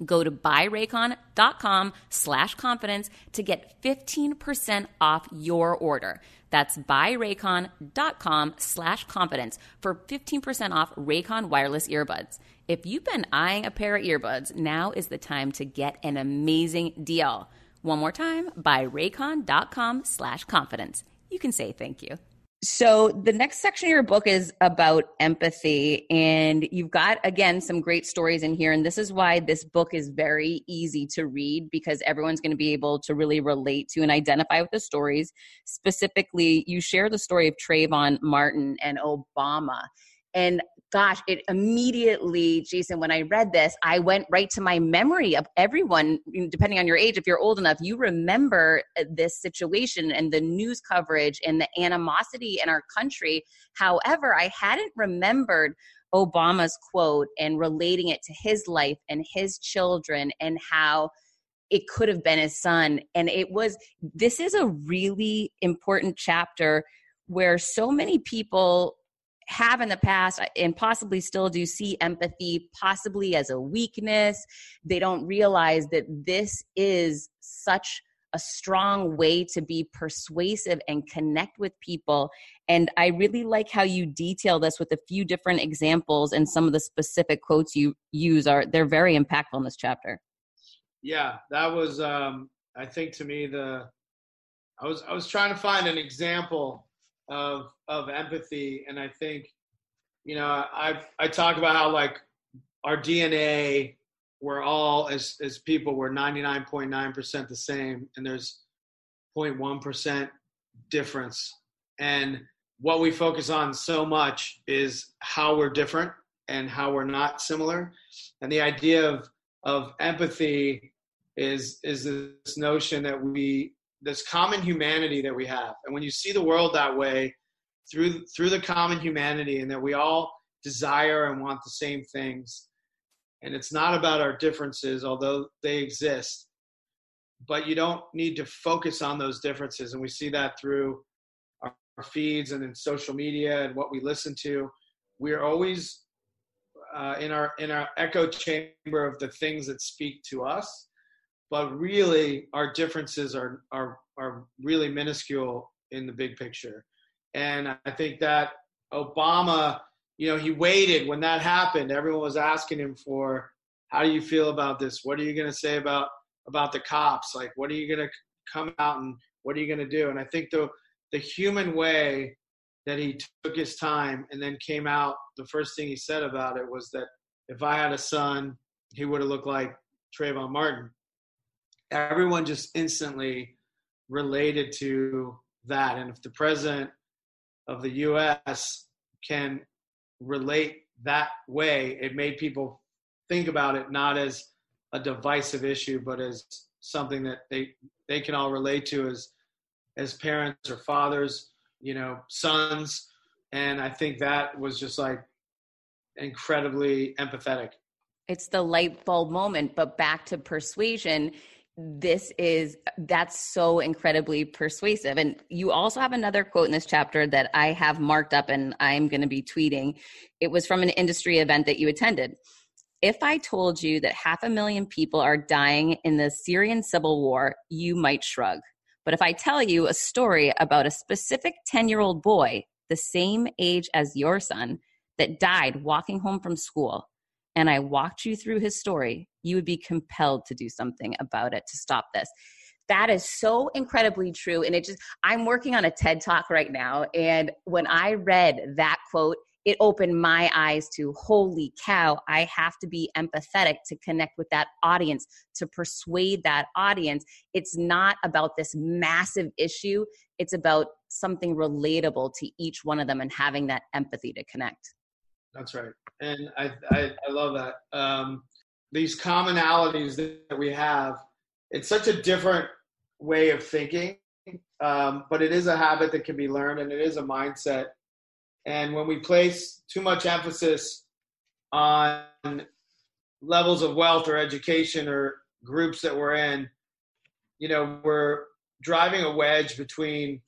Go to buyraycon.com slash confidence to get 15% off your order. That's buyraycon.com slash confidence for 15% off Raycon wireless earbuds. If you've been eyeing a pair of earbuds, now is the time to get an amazing deal. One more time, buyraycon.com slash confidence. You can say thank you. So, the next section of your book is about empathy, and you've got again some great stories in here. And this is why this book is very easy to read because everyone's going to be able to really relate to and identify with the stories. Specifically, you share the story of Trayvon Martin and Obama. And gosh, it immediately, Jason, when I read this, I went right to my memory of everyone, depending on your age, if you're old enough, you remember uh, this situation and the news coverage and the animosity in our country. However, I hadn't remembered Obama's quote and relating it to his life and his children and how it could have been his son. And it was, this is a really important chapter where so many people have in the past and possibly still do see empathy possibly as a weakness. They don't realize that this is such a strong way to be persuasive and connect with people. And I really like how you detail this with a few different examples and some of the specific quotes you use are they're very impactful in this chapter. Yeah, that was um I think to me the I was I was trying to find an example of of empathy. And i think you know i i talk about how like our dna we're all as as people we're 99.9% the same and there's 0.1% difference. And what we focus on so much is how we're different and how we're not similar. And the idea of of empathy is is this notion that we this common humanity that we have. And when you see the world that way, through through the common humanity, and that we all desire and want the same things, and it's not about our differences, although they exist. But you don't need to focus on those differences, and we see that through our, feeds and in social media and what we listen to. We are always uh, in our in our echo chamber of the things that speak to us but really our differences are are are really minuscule in the big picture. And I think that Obama, you know, he waited when that happened. Everyone was asking him for, how do you feel about this? What are you going to say about about the cops? Like, what are you going to come out and what are you going to do? And I think the the human way that he took his time and then came out, the first thing he said about it was that if I had a son, he would have looked like Trayvon Martin everyone just instantly related to that. And if the president of the US can relate that way, it made people think about it not as a divisive issue, but as something that they they can all relate to as as parents or fathers, you know, sons. And I think that was just like incredibly empathetic. It's the light bulb moment, but back to persuasion this is that's so incredibly persuasive. And you also have another quote in this chapter that i have marked up and i'm going to be tweeting. It was from an industry event that you attended. If i told you that half a million people are dying in the syrian civil war you might shrug. But if i tell you a story about a specific 10 year old boy the same age as your son that died walking home from school and I walked you through his story, you would be compelled to do something about it to stop this. That is so incredibly true. And it just, I'm working on a TED talk right now. And when I read that quote, it opened my eyes to holy cow, I have to be empathetic to connect with that audience, to persuade that audience. It's not about this massive issue, it's about something relatable to each one of them and having that empathy to connect. That's right, and I I, I love that. Um, these commonalities that we have, it's such a different way of thinking, um, but it is a habit that can be learned, and it is a mindset. And when we place too much emphasis on levels of wealth or education or groups that we're in, you know, we're driving a wedge between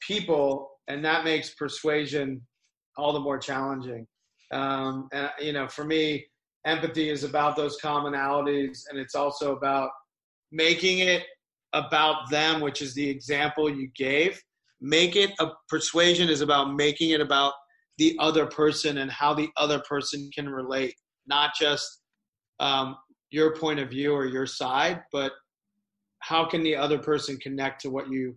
people, and that makes persuasion all the more challenging. Um, and you know, for me, empathy is about those commonalities, and it's also about making it about them, which is the example you gave. Make it a persuasion is about making it about the other person and how the other person can relate, not just um, your point of view or your side, but how can the other person connect to what you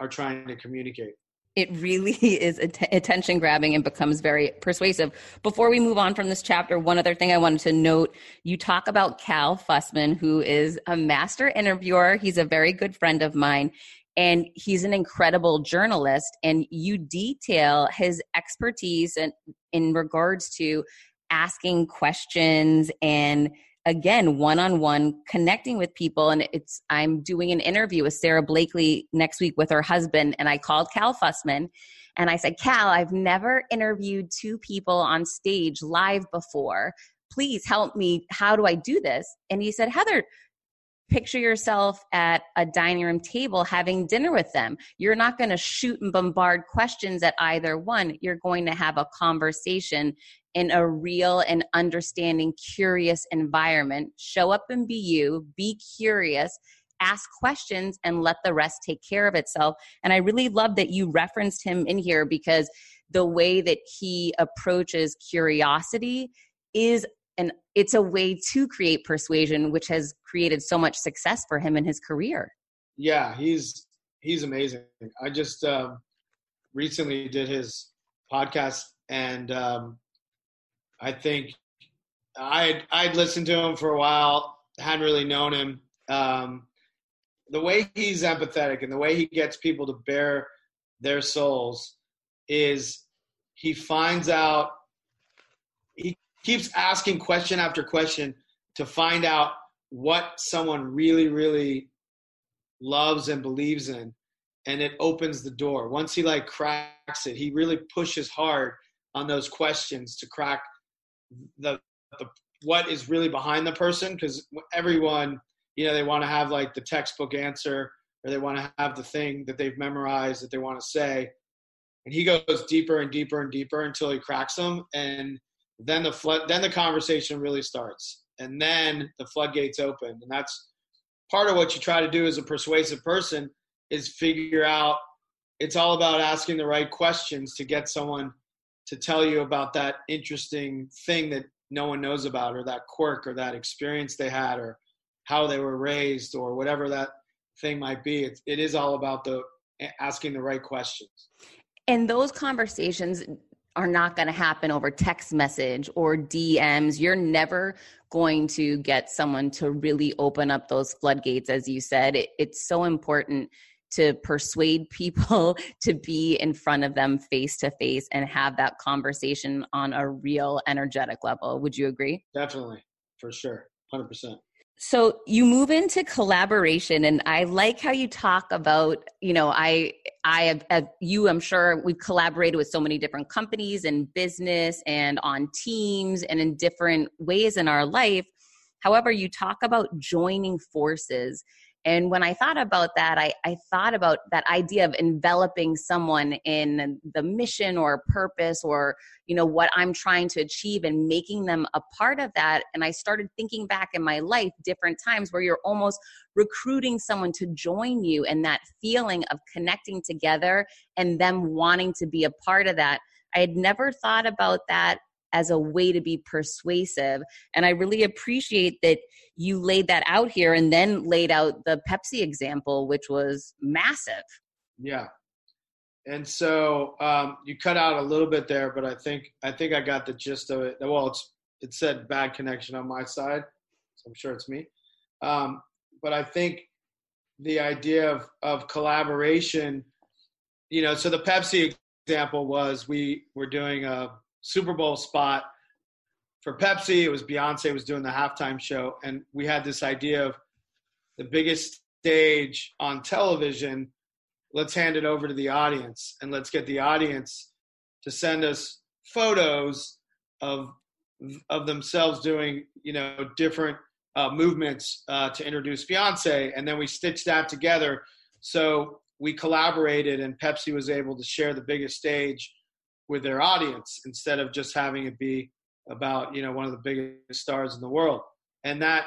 are trying to communicate it really is att- attention grabbing and becomes very persuasive. Before we move on from this chapter, one other thing I wanted to note you talk about Cal Fussman, who is a master interviewer. He's a very good friend of mine, and he's an incredible journalist. And you detail his expertise in, in regards to asking questions and again one-on-one connecting with people. And it's i'm doing an interview with Sara Blakely next week with her husband and i called cal fussman and i said cal i've never interviewed two people on stage live before. Please help me. How do i do this? And he said heather picture yourself at a dining room table having dinner with them. You're not going to shoot and bombard questions at either one. You're going to have a conversation in a real and understanding, curious environment. Show up and be you, be curious, ask questions, and let the rest take care of itself. And I really love that you referenced him in here because the way that he approaches curiosity is and it's a way to create persuasion which has created so much success for him in his career. Yeah he's he's amazing. I just um, recently did his podcast and um, i think i'd i'd listened to him for a while hadn't really known him. Um, the way he's empathetic and the way he gets people to bare their souls is he finds out keeps asking question after question to find out what someone really, really loves and believes in. And it opens the door. Once he like cracks it, he really pushes hard on those questions to crack the, the what is really behind the person because everyone you know they want to have like the textbook answer or they want to have the thing that they've memorized that they want to say and he goes deeper and deeper and deeper until he cracks them and then the flood then the conversation really starts. And then the floodgates open. And that's part of what you try to do as a persuasive person is figure out it's all about asking the right questions to get someone to tell you about that interesting thing that no one knows about or that quirk or that experience they had or how they were raised or whatever that thing might be. It, it is all about the asking the right questions. And those conversations are not going to happen over text message or DMs. You're never going to get someone to really open up those floodgates, as you said. It, it's so important to persuade people to be in front of them face to face and have that conversation on a real energetic level. Would you agree? Definitely, for sure, 100%. So you move into collaboration, and I like how you talk about, you know, I, I have, have, you, I'm sure we've collaborated with so many different companies and business and on teams and in different ways in our life. However, you talk about joining forces and when I thought about that, I, I thought about that idea of enveloping someone in the mission or purpose or, you know, what I'm trying to achieve and making them a part of that. And I started thinking back in my life, different times where you're almost recruiting someone to join you and that feeling of connecting together and them wanting to be a part of that. I had never thought about that as a way to be persuasive. And I really appreciate that you laid that out here and then laid out the Pepsi example, which was massive. Yeah. And so um, you cut out a little bit there, but I think I think I got the gist of it. Well, it's it said bad connection on my side, so I'm sure it's me. Um, but I think the idea of of collaboration, you know, so the Pepsi example was we were doing a Super Bowl spot for Pepsi. It was Beyonce was doing the halftime show, and we had this idea of the biggest stage on television. Let's hand it over to the audience, and let's get the audience to send us photos of of themselves doing you know different uh, movements uh, to introduce Beyonce, and then we stitched that together. So we collaborated, and Pepsi was able to share the biggest stage with their audience instead of just having it be about you know one of the biggest stars in the world. And that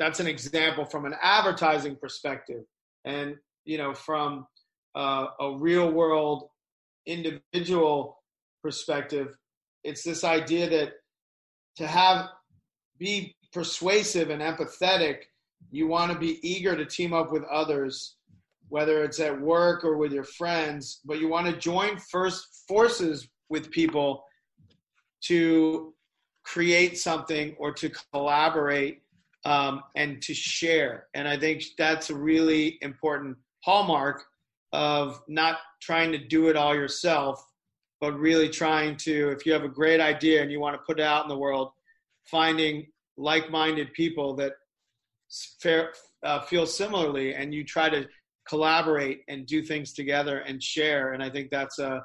that's an example from an advertising perspective and you know from uh, a real world individual perspective it's this idea that to have be persuasive and empathetic you want to be eager to team up with others whether it's at work or with your friends but you want to join first forces with people to create something or to collaborate um, and to share. And I think that's a really important hallmark of not trying to do it all yourself, but really trying to, if you have a great idea and you want to put it out in the world, finding like minded people that uh, feel similarly and you try to collaborate and do things together and share. And I think that's a,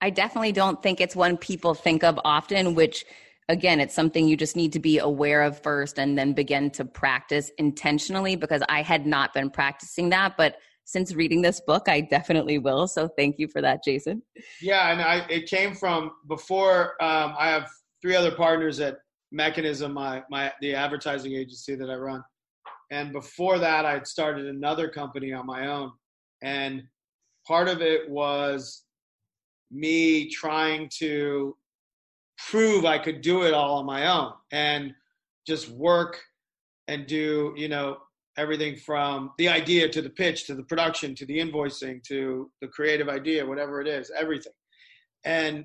I definitely don't think it's one people think of often, which again, it's something you just need to be aware of first and then begin to practice intentionally because I had not been practicing that. But since reading this book, I definitely will. So thank you for that, Jason. Yeah, and I, it came from before. Um, I have three other partners at Mechanism, my my the advertising agency that I run, and before that, I'd started another company on my own, and part of it was me trying to prove I could do it all on my own and just work and do, you know, everything from the idea to the pitch to the production to the invoicing to the creative idea, whatever it is, everything. And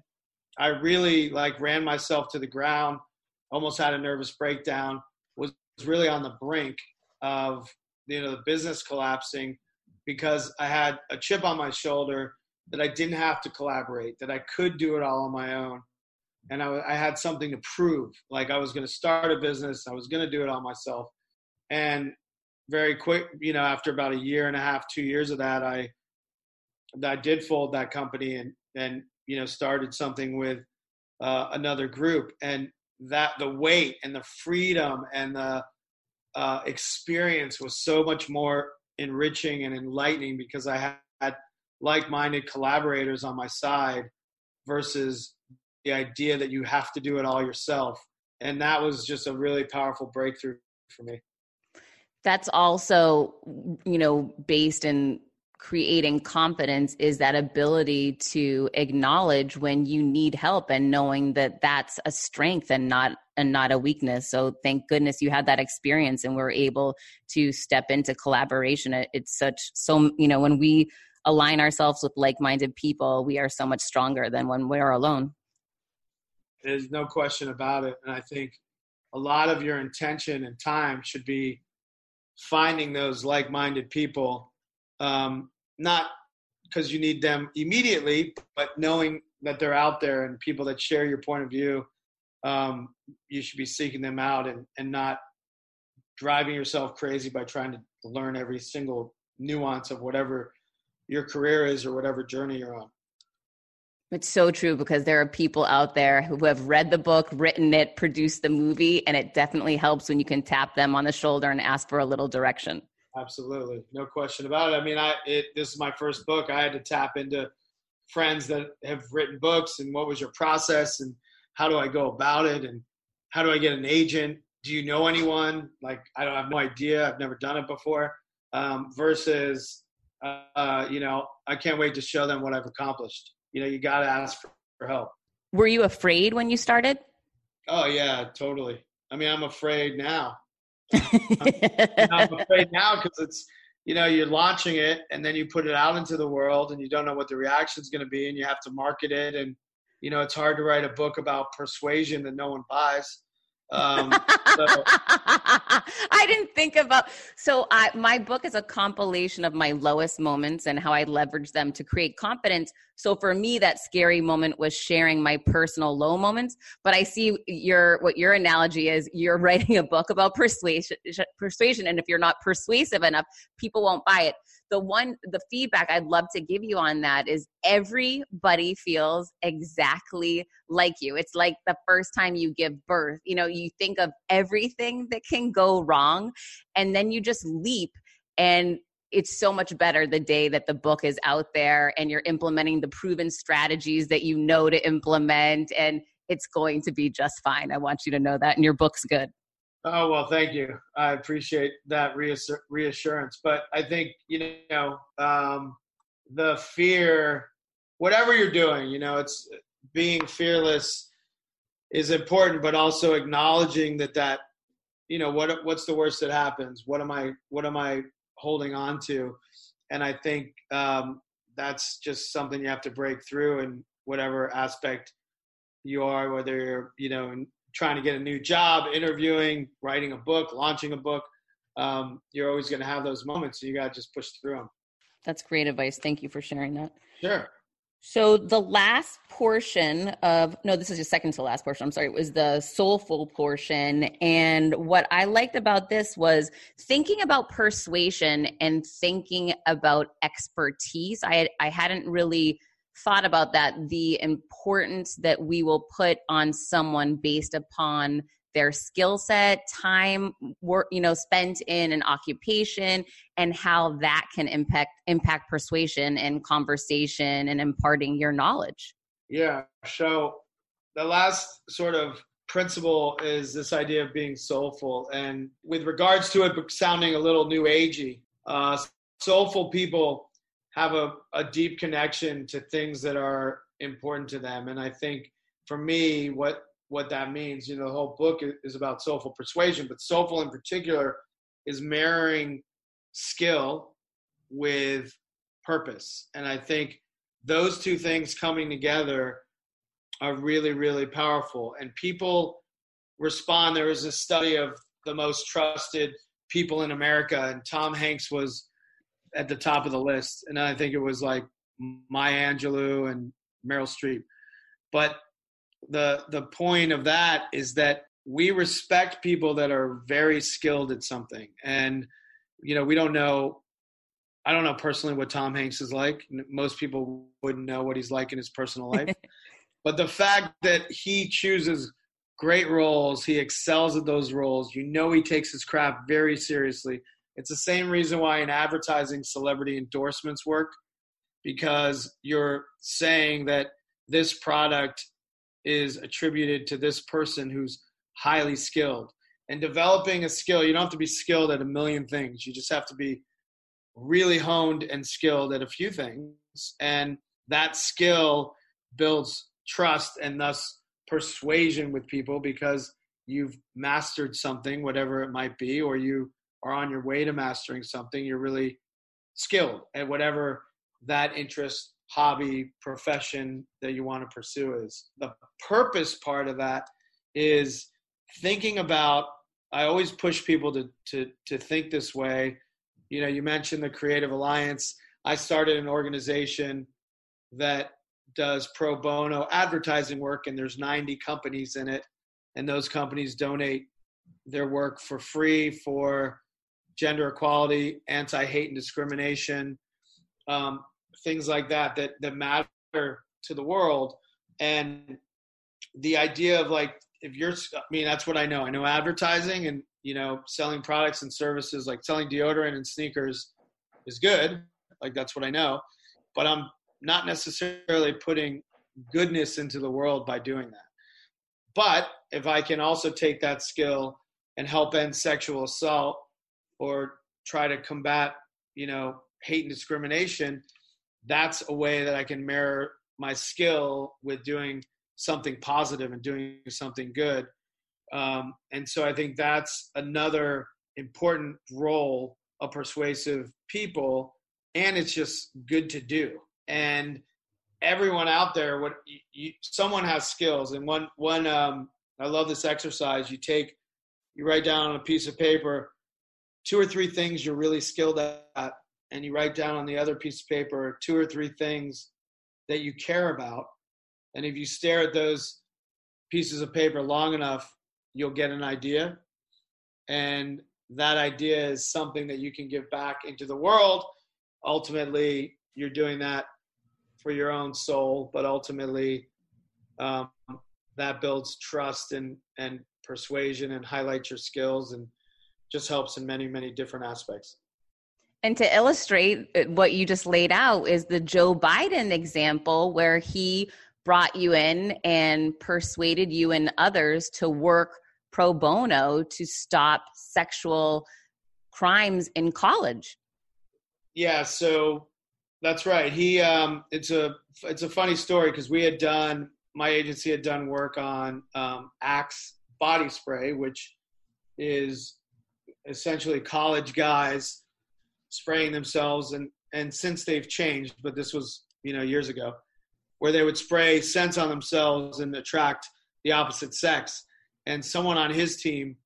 I really like ran myself to the ground, almost had a nervous breakdown, was really on the brink of, you know, the business collapsing because I had a chip on my shoulder that I didn't have to collaborate, that I could do it all on my own. And I, I had something to prove. Like I was going to start a business, I was going to do it all myself. And very quick, you know, after about a year and a half, two years of that, I I did fold that company and and you know started something with uh, another group. And that the weight and the freedom and the uh, experience was so much more enriching and enlightening because I had like-minded collaborators on my side versus the idea that you have to do it all yourself. And that was just a really powerful breakthrough for me. That's also you know based in creating confidence is that ability to acknowledge when you need help and knowing that that's a strength and not and not a weakness. So thank goodness you had that experience and we're able to step into collaboration. It's such so you know when we align ourselves with like-minded people, we are so much stronger than when we're alone. There's no question about it. And I think a lot of your intention and time should be finding those like-minded people, um, not because you need them immediately, but knowing that they're out there and people that share your point of view, um, you should be seeking them out and, and not driving yourself crazy by trying to learn every single nuance of whatever your career is or whatever journey you're on. It's so true because there are people out there who have read the book, written it, produced the movie, and it definitely helps when you can tap them on the shoulder and ask for a little direction. Absolutely, no question about it. I mean, I it, this is my first book. I had to tap into friends that have written books and what was your process and how do I go about it and how do I get an agent? Do you know anyone? Like I don't have no idea. I've never done it before. Um, versus uh, you know, I can't wait to show them what I've accomplished. You know, you got to ask for, for help. Were you afraid when you started? Oh yeah, totally. I mean, I'm afraid now. I'm, I'm afraid now because it's you know you're launching it and then you put it out into the world and you don't know what the reaction is going to be and you have to market it and you know it's hard to write a book about persuasion that no one buys um, so. I didn't think about so I my book is a compilation of my lowest moments and how I leverage them to create confidence. So for me that scary moment was sharing my personal low moments, but I see your what your analogy is you're writing a book about persuasion persuasion and if you're not persuasive enough, people won't buy it the one the feedback I'd love to give you on that is everybody feels exactly like you. It's like the first time you give birth. You know, you think of everything that can go wrong and then you just leap and it's so much better the day that the book is out there and you're implementing the proven strategies that you know to implement and it's going to be just fine. I want you to know that and your book's good. Oh well, thank you. I appreciate that reassur- reassurance. But I think you know um, the fear, whatever you're doing, you know, it's being fearless is important, but also acknowledging that that you know what what's the worst that happens. What am I what am I holding on to? And I think um, that's just something you have to break through in whatever aspect you are, whether you're you know trying to get a new job, interviewing, writing a book, launching a book, um, you're always going to have those moments. So you got to just push through them. That's great advice. Thank you for sharing that. Sure. So the last portion of no, this is the second to last portion. I'm sorry, it was the soulful portion. And what I liked about this was thinking about persuasion and thinking about expertise. I I hadn't really thought about that the importance that we will put on someone based upon their skill set time work you know spent in an occupation and how that can impact impact persuasion and conversation and imparting your knowledge. Yeah so the last sort of principle is this idea of being soulful and with regards to it sounding a little new agey uh, soulful people have a, a deep connection to things that are important to them. And I think for me, what what that means, you know, the whole book is about soulful persuasion, but soulful in particular is marrying skill with purpose. And I think those two things coming together are really, really powerful. And people respond. There was a study of the most trusted people in America, and Tom Hanks was at the top of the list, and I think it was like Maya Angelou and Meryl Streep. But the the point of that is that we respect people that are very skilled at something, and you know we don't know. I don't know personally what Tom Hanks is like. Most people wouldn't know what he's like in his personal life. but the fact that he chooses great roles, he excels at those roles. You know, he takes his craft very seriously. It's the same reason why in advertising celebrity endorsements work because you're saying that this product is attributed to this person who's highly skilled. And developing a skill, you don't have to be skilled at a million things. You just have to be really honed and skilled at a few things. And that skill builds trust and thus persuasion with people because you've mastered something, whatever it might be, or you are on your way to mastering something, you're really skilled at whatever that interest, hobby, profession that you want to pursue is. The purpose part of that is thinking about I always push people to to to think this way. You know, you mentioned the Creative Alliance. I started an organization that does pro bono advertising work and there's 90 companies in it and those companies donate their work for free for gender equality, anti-hate and discrimination, um, things like that that that matter to the world. And the idea of like if you're, I mean, that's what I know. I know advertising and you know selling products and services like selling deodorant and sneakers is good. Like that's what I know, but I'm not necessarily putting goodness into the world by doing that. But if I can also take that skill and help end sexual assault or try to combat, you know, hate and discrimination, that's a way that I can mirror my skill with doing something positive and doing something good. Um, and so I think that's another important role of persuasive people, and it's just good to do. And everyone out there, what you, you, someone has skills, and one one um, I love this exercise. You take, you write down on a piece of paper two or three things you're really skilled at, and you write down on the other piece of paper two or three things that you care about. And if you stare at those pieces of paper long enough, you'll get an idea. And that idea is something that you can give back into the world. Ultimately, you're doing that for your own soul, but ultimately, um, that builds trust and, and persuasion and highlights your skills and just helps in many, many different aspects. And to illustrate uh, what you just laid out is the Joe Biden example where he brought you in and persuaded you and others to work pro bono to stop sexual crimes in college. Yeah, so that's right. He um it's a it's a funny story because we had done my agency had done work on um, Axe body spray, which is essentially college guys spraying themselves and and since they've changed but this was you know years ago where they would spray scents on themselves and attract the opposite sex. And someone on his team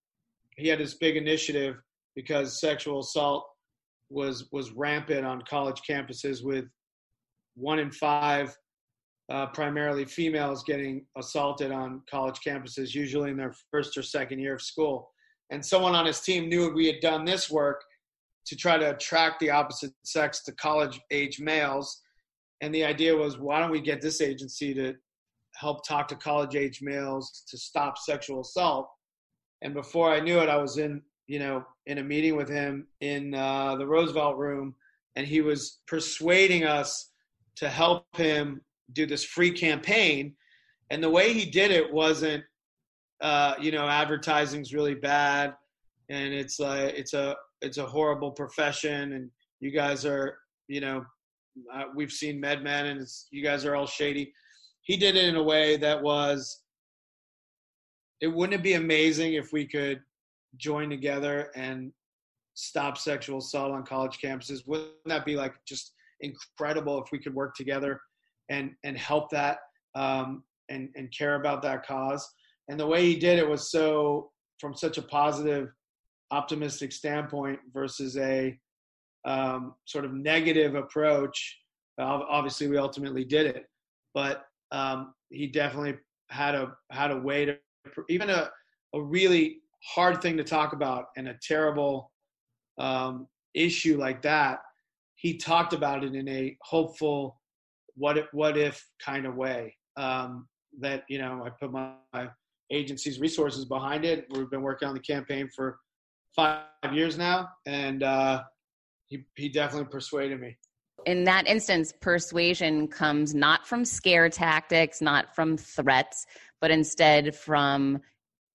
he had this big initiative because sexual assault was was rampant on college campuses with one in five uh, primarily females getting assaulted on college campuses usually in their first or second year of school and someone on his team knew we had done this work to try to attract the opposite sex to college age males. And the idea was, why don't we get this agency to help talk to college age males to stop sexual assault? And before I knew it, I was in, you know, in a meeting with him in uh, the Roosevelt room, and he was persuading us to help him do this free campaign. And the way he did it wasn't uh, you know, advertising's really bad, and it's like it's a it's a horrible profession, and you guys are, you know, uh, we've seen Mad Men, and you guys are all shady. He did it in a way that was. It wouldn't it be amazing if we could join together and stop sexual assault on college campuses? Wouldn't that be like just incredible if we could work together and and help that um, and and care about that cause? And the way he did it was so from such a positive optimistic standpoint versus a um, sort of negative approach obviously we ultimately did it. But um, he definitely had a had a way to even a, a really hard thing to talk about and a terrible um, issue like that he talked about it in a hopeful what if what if kind of way. Um, that you know i put my, my agency's resources behind it. We've been working on the campaign for five years now, and uh, he he definitely persuaded me. In that instance, persuasion comes not from scare tactics, not from threats, but instead from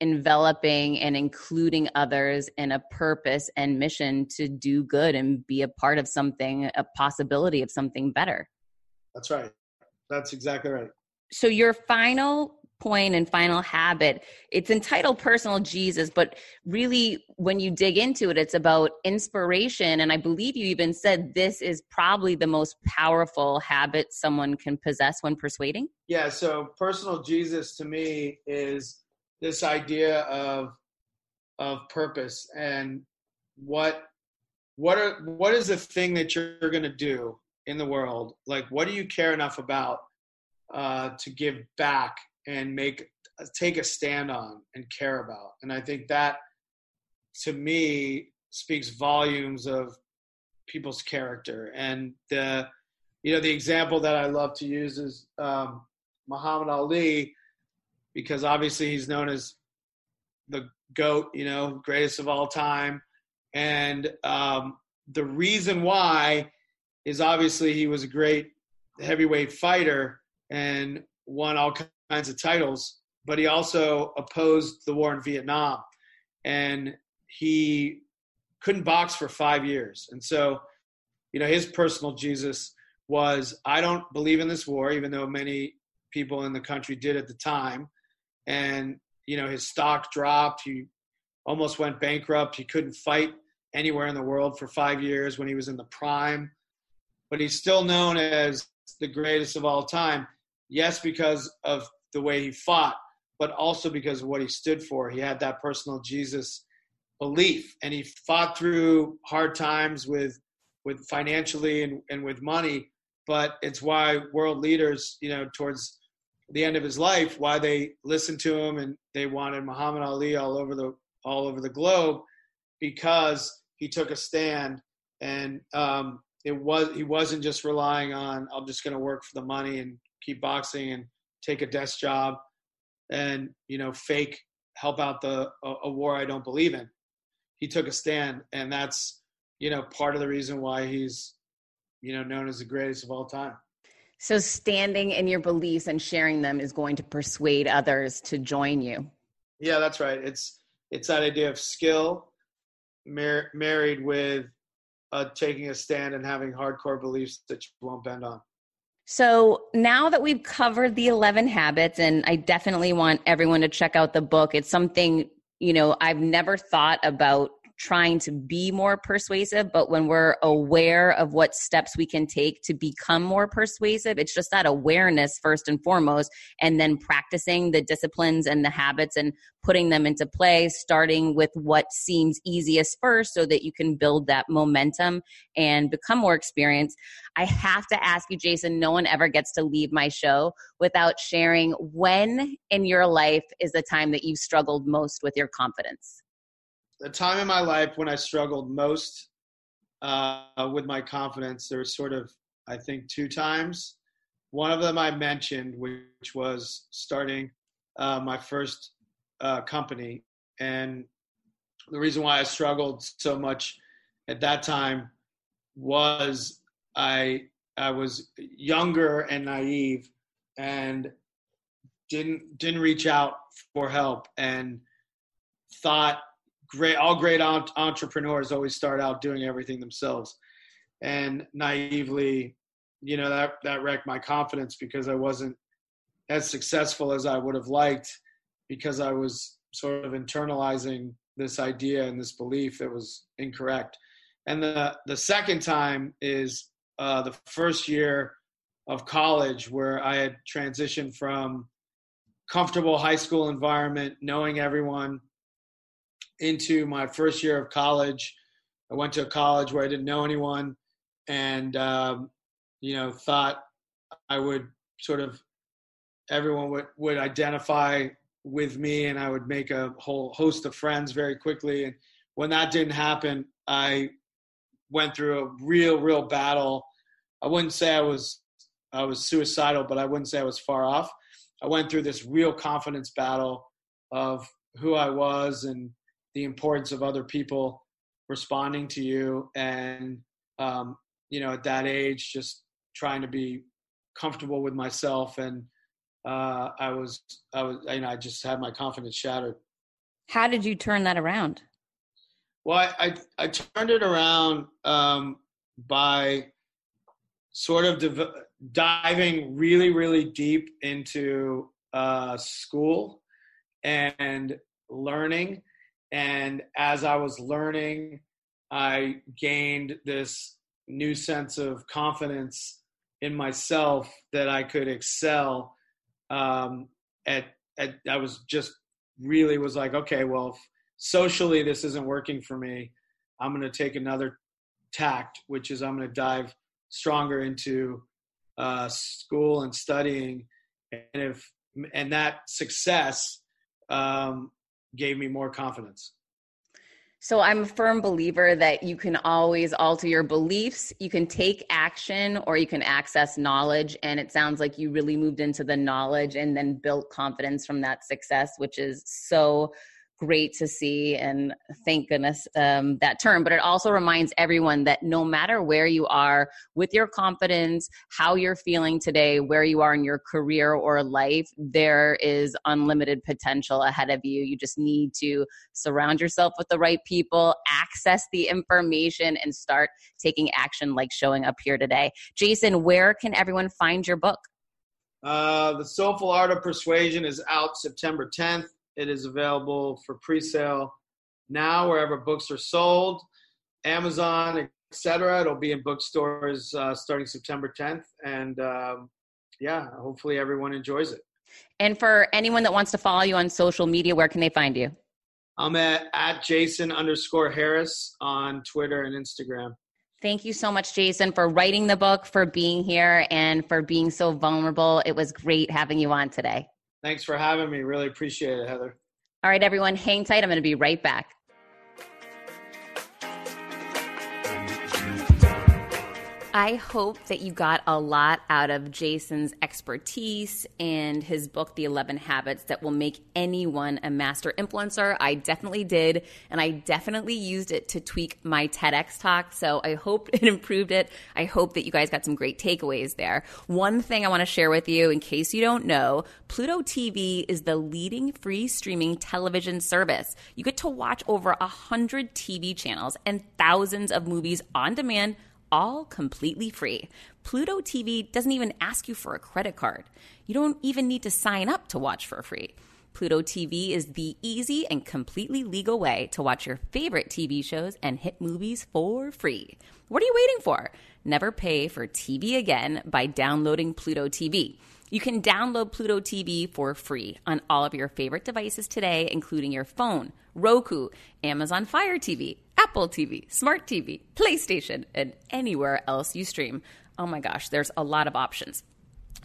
enveloping and including others in a purpose and mission to do good and be a part of something, a possibility of something better. That's right. That's exactly right. So, your final point and final habit. It's entitled personal jesus but really when you dig into it it's about inspiration. And i believe you even said this is probably the most powerful habit someone can possess when persuading. Yeah so personal jesus to me is this idea of of purpose and what what are what is the thing that you're going to do in the world? Like what do you care enough about uh, to give back and make take a stand on and care about. And I think that to me speaks volumes of people's character. And the you know the example that I love to use is um, Muhammad Ali because obviously he's known as the goat, you know, greatest of all time. And um, the reason why is obviously he was a great heavyweight fighter and won all kinds of titles, but he also opposed the war in Vietnam. And he couldn't box for five years. And so, you know, his personal Jesus was I don't believe in this war, even though many people in the country did at the time. And, you know, his stock dropped. He almost went bankrupt. He couldn't fight anywhere in the world for five years when he was in the prime. But he's still known as the greatest of all time. Yes, because of the way he fought, but also because of what he stood for. He had that personal Jesus belief, and he fought through hard times with with financially and, and with money. But it's why world leaders, you know, towards the end of his life, why they listened to him and they wanted Muhammad Ali all over the all over the globe because he took a stand and um, it was he wasn't just relying on I'm just going to work for the money and keep boxing and take a desk job and you know fake help out the a, a war I don't believe in. He took a stand, and that's you know part of the reason why he's you know known as the greatest of all time. So standing in your beliefs and sharing them is going to persuade others to join you. Yeah, that's right. It's it's that idea of skill mar- married with uh, taking a stand and having hardcore beliefs that you won't bend on. So now that we've covered the 11 habits, and I definitely want everyone to check out the book, it's something, you know, I've never thought about trying to be more persuasive, but when we're aware of what steps we can take to become more persuasive, it's just that awareness first and foremost, and then practicing the disciplines and the habits and putting them into play, starting with what seems easiest first so that you can build that momentum and become more experienced. I have to ask you, Jason, no one ever gets to leave my show without sharing when in your life is the time that you've struggled most with your confidence? The time in my life when I struggled most uh, with my confidence, there was sort of, I think, two times. One of them I mentioned, which was starting uh, my first uh, company. And the reason why I struggled so much at that time was I I was younger and naive and didn't didn't reach out for help and thought great all great entrepreneurs always start out doing everything themselves. And naively you know that that wrecked my confidence because i wasn't as successful as i would have liked because i was sort of internalizing this idea and this belief that was incorrect. And the the second time is uh, the first year of college where i had transitioned from comfortable high school environment knowing everyone into my first year of college. I went to a college where I didn't know anyone, and um, you know thought I would sort of everyone would would identify with me, and I would make a whole host of friends very quickly. And when that didn't happen, I went through a real, real battle. I wouldn't say I was I was suicidal, but I wouldn't say I was far off. I went through this real confidence battle of who I was and the importance of other people responding to you and um, you know at that age just trying to be comfortable with myself and uh, i was i was you know i just had my confidence shattered. How did you turn that around? Well i i, I turned it around um, by sort of div- diving really really deep into uh, school and learning and as I was learning, I gained this new sense of confidence in myself that I could excel. Um, at, at I was just really was like, okay, well, socially this isn't working for me. I'm going to take another tact, which is I'm going to dive stronger into uh, school and studying, and if and that success um, gave me more confidence. So I'm a firm believer that you can always alter your beliefs. You can take action or you can access knowledge. And it sounds like you really moved into the knowledge and then built confidence from that success, which is so great to see and thank goodness um, that term but it also reminds everyone that no matter where you are with your confidence how you're feeling today where you are in your career or life there is unlimited potential ahead of you. You just need to surround yourself with the right people access the information and start taking action like showing up here today. Jason where can everyone find your book? Uh, the Soulful Art of Persuasion is out September 10th. It is available for pre-sale now wherever books are sold, Amazon, etc. It'll be in bookstores uh, starting September 10th, and um, yeah, hopefully everyone enjoys it. And for anyone that wants to follow you on social media, where can they find you? I'm at, at Jason underscore Harris on Twitter and Instagram. Thank you so much, Jason, for writing the book, for being here, and for being so vulnerable. It was great having you on today. Thanks for having me. Really appreciate it, Heather. All right, everyone, hang tight. I'm going to be right back. I hope that you got a lot out of Jason's expertise and his book, The 11 Habits That Will Make Anyone a Master Influencer. I definitely did, and I definitely used it to tweak my TEDx talk. So I hope it improved it. I hope that you guys got some great takeaways there. One thing I want to share with you, in case you don't know, Pluto TV is the leading free streaming television service. You get to watch over 100 TV channels and thousands of movies on demand all completely free. Pluto TV doesn't even ask you for a credit card. You don't even need to sign up to watch for free. Pluto TV is the easy and completely legal way to watch your favorite TV shows and hit movies for free. What are you waiting for? Never pay for TV again by downloading Pluto TV. You can download Pluto TV for free on all of your favorite devices today, including your phone, Roku, Amazon Fire TV, Apple TV, Smart TV, PlayStation, and anywhere else you stream. Oh my gosh, there's a lot of options.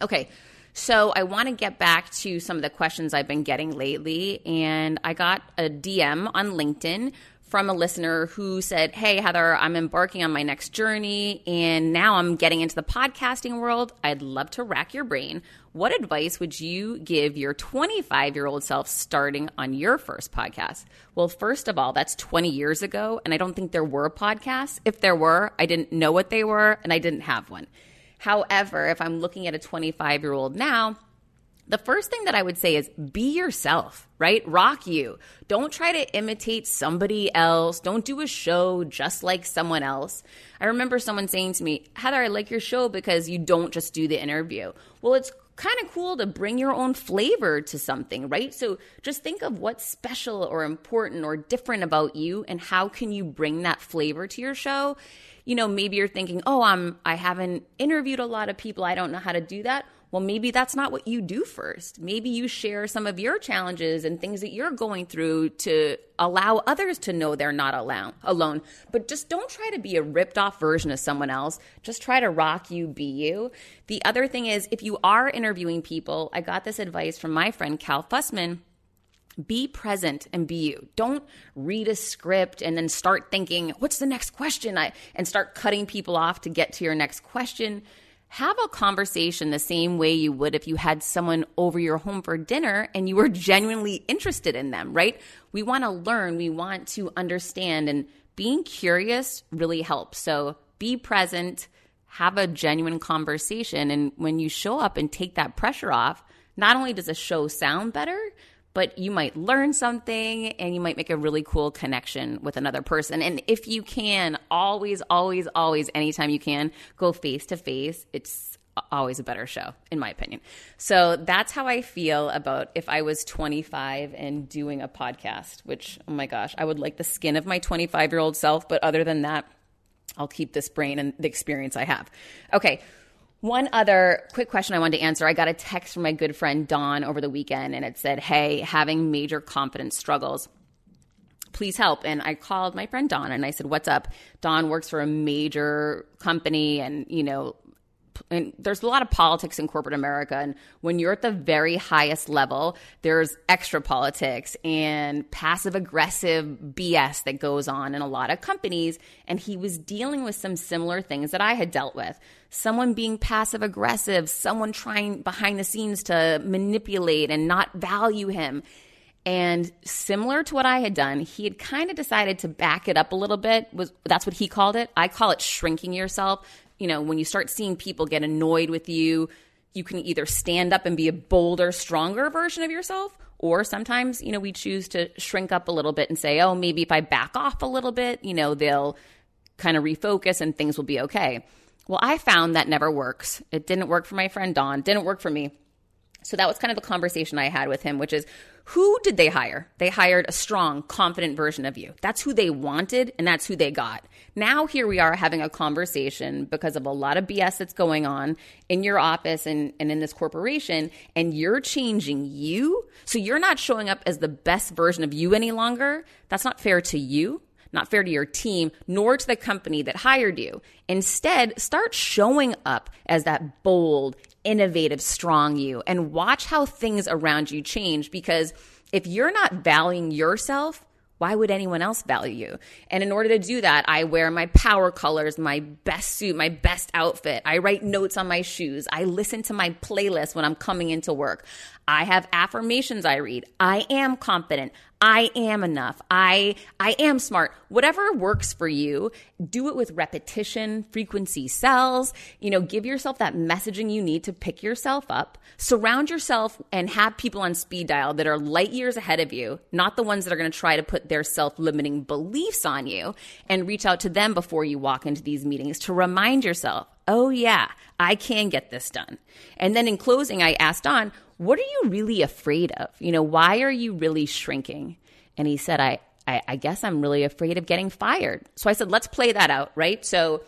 Okay, so I want to get back to some of the questions I've been getting lately, and I got a DM on LinkedIn from a listener who said, Hey, Heather, I'm embarking on my next journey and now I'm getting into the podcasting world. I'd love to rack your brain. What advice would you give your 25 year old self starting on your first podcast? Well, first of all, that's 20 years ago, and I don't think there were podcasts. If there were, I didn't know what they were and I didn't have one. However, if I'm looking at a 25 year old now, the first thing that I would say is be yourself, right? Rock you. Don't try to imitate somebody else. Don't do a show just like someone else. I remember someone saying to me, Heather, I like your show because you don't just do the interview. Well, it's kind of cool to bring your own flavor to something, right? So just think of what's special or important or different about you and how can you bring that flavor to your show? You know, maybe you're thinking, "Oh, I'm I haven't interviewed a lot of people. I don't know how to do that." Well, maybe that's not what you do first. Maybe you share some of your challenges and things that you're going through to allow others to know they're not alone. But just don't try to be a ripped off version of someone else. Just try to rock you, be you. The other thing is, if you are interviewing people, I got this advice from my friend Cal Fussman be present and be you. Don't read a script and then start thinking, what's the next question? I, and start cutting people off to get to your next question have a conversation the same way you would if you had someone over your home for dinner and you were genuinely interested in them, right? We want to learn, we want to understand, and being curious really helps. So be present, have a genuine conversation. And when you show up and take that pressure off, not only does a show sound better, but you might learn something and you might make a really cool connection with another person. And if you can, always, always, always, anytime you can, go face to face. It's always a better show, in my opinion. So that's how I feel about if I was 25 and doing a podcast, which, oh my gosh, I would like the skin of my 25 year old self. But other than that, I'll keep this brain and the experience I have. Okay. One other quick question I wanted to answer. I got a text from my good friend Don over the weekend and it said, Hey, having major confidence struggles. Please help. And I called my friend Don and I said, What's up? Don works for a major company and, you know, and there's a lot of politics in corporate America. And when you're at the very highest level, there's extra politics and passive aggressive BS that goes on in a lot of companies. And he was dealing with some similar things that I had dealt with. Someone being passive aggressive, someone trying behind the scenes to manipulate and not value him. And similar to what I had done, he had kind of decided to back it up a little bit. Was that's what he called it? I call it shrinking yourself you know, when you start seeing people get annoyed with you, you can either stand up and be a bolder, stronger version of yourself, or sometimes, you know, we choose to shrink up a little bit and say, oh, maybe if I back off a little bit, you know, they'll kind of refocus and things will be okay. Well, I found that never works. It didn't work for my friend Don, didn't work for me. So that was kind of the conversation I had with him, which is who did they hire? They hired a strong, confident version of you. That's who they wanted, and that's who they got. Now, here we are having a conversation because of a lot of BS that's going on in your office and, and in this corporation, and you're changing you. So you're not showing up as the best version of you any longer. That's not fair to you not fair to your team, nor to the company that hired you. Instead, start showing up as that bold, innovative, strong you and watch how things around you change because if you're not valuing yourself, why would anyone else value you? And in order to do that, I wear my power colors, my best suit, my best outfit. I write notes on my shoes. I listen to my playlist when I'm coming into work. I have affirmations I read. I am confident. I am enough. I I am smart. Whatever works for you, do it with repetition, frequency cells, You know, give yourself that messaging you need to pick yourself up. Surround yourself and have people on speed dial that are light years ahead of you, not the ones that are going to try to put their self-limiting beliefs on you and reach out to them before you walk into these meetings to remind yourself, "Oh yeah, I can get this done." And then in closing, I asked on, what are you really afraid of? You know, why are you really shrinking? And he said, I, I, I guess I'm really afraid of getting fired. So I said, let's play that out, right? So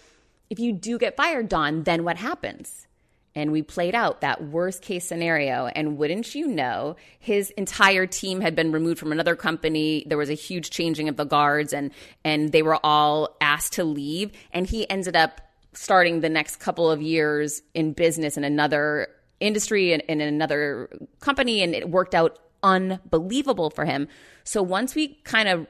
if you do get fired, Don, then what happens? And we played out that worst case scenario. And wouldn't you know, his entire team had been removed from another company. There was a huge changing of the guards and, and they were all asked to leave. And he ended up starting the next couple of years in business in another industry and in another company, and it worked out unbelievable for him. So once we kind of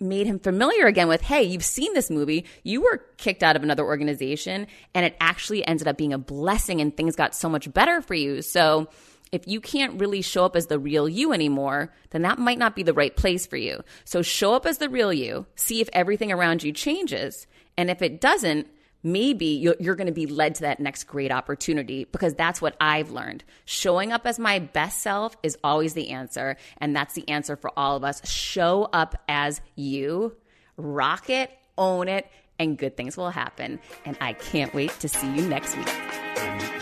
made him familiar again with, hey, you've seen this movie, you were kicked out of another organization, and it actually ended up being a blessing, and things got so much better for you. So if you can't really show up as the real you anymore, then that might not be the right place for you. So show up as the real you, see if everything around you changes. And if it doesn't, maybe you're, going to be led to that next great opportunity because that's what I've learned. Showing up as my best self is always the answer. And that's the answer for all of us. Show up as you, rock it, own it, and good things will happen. And I can't wait to see you next week.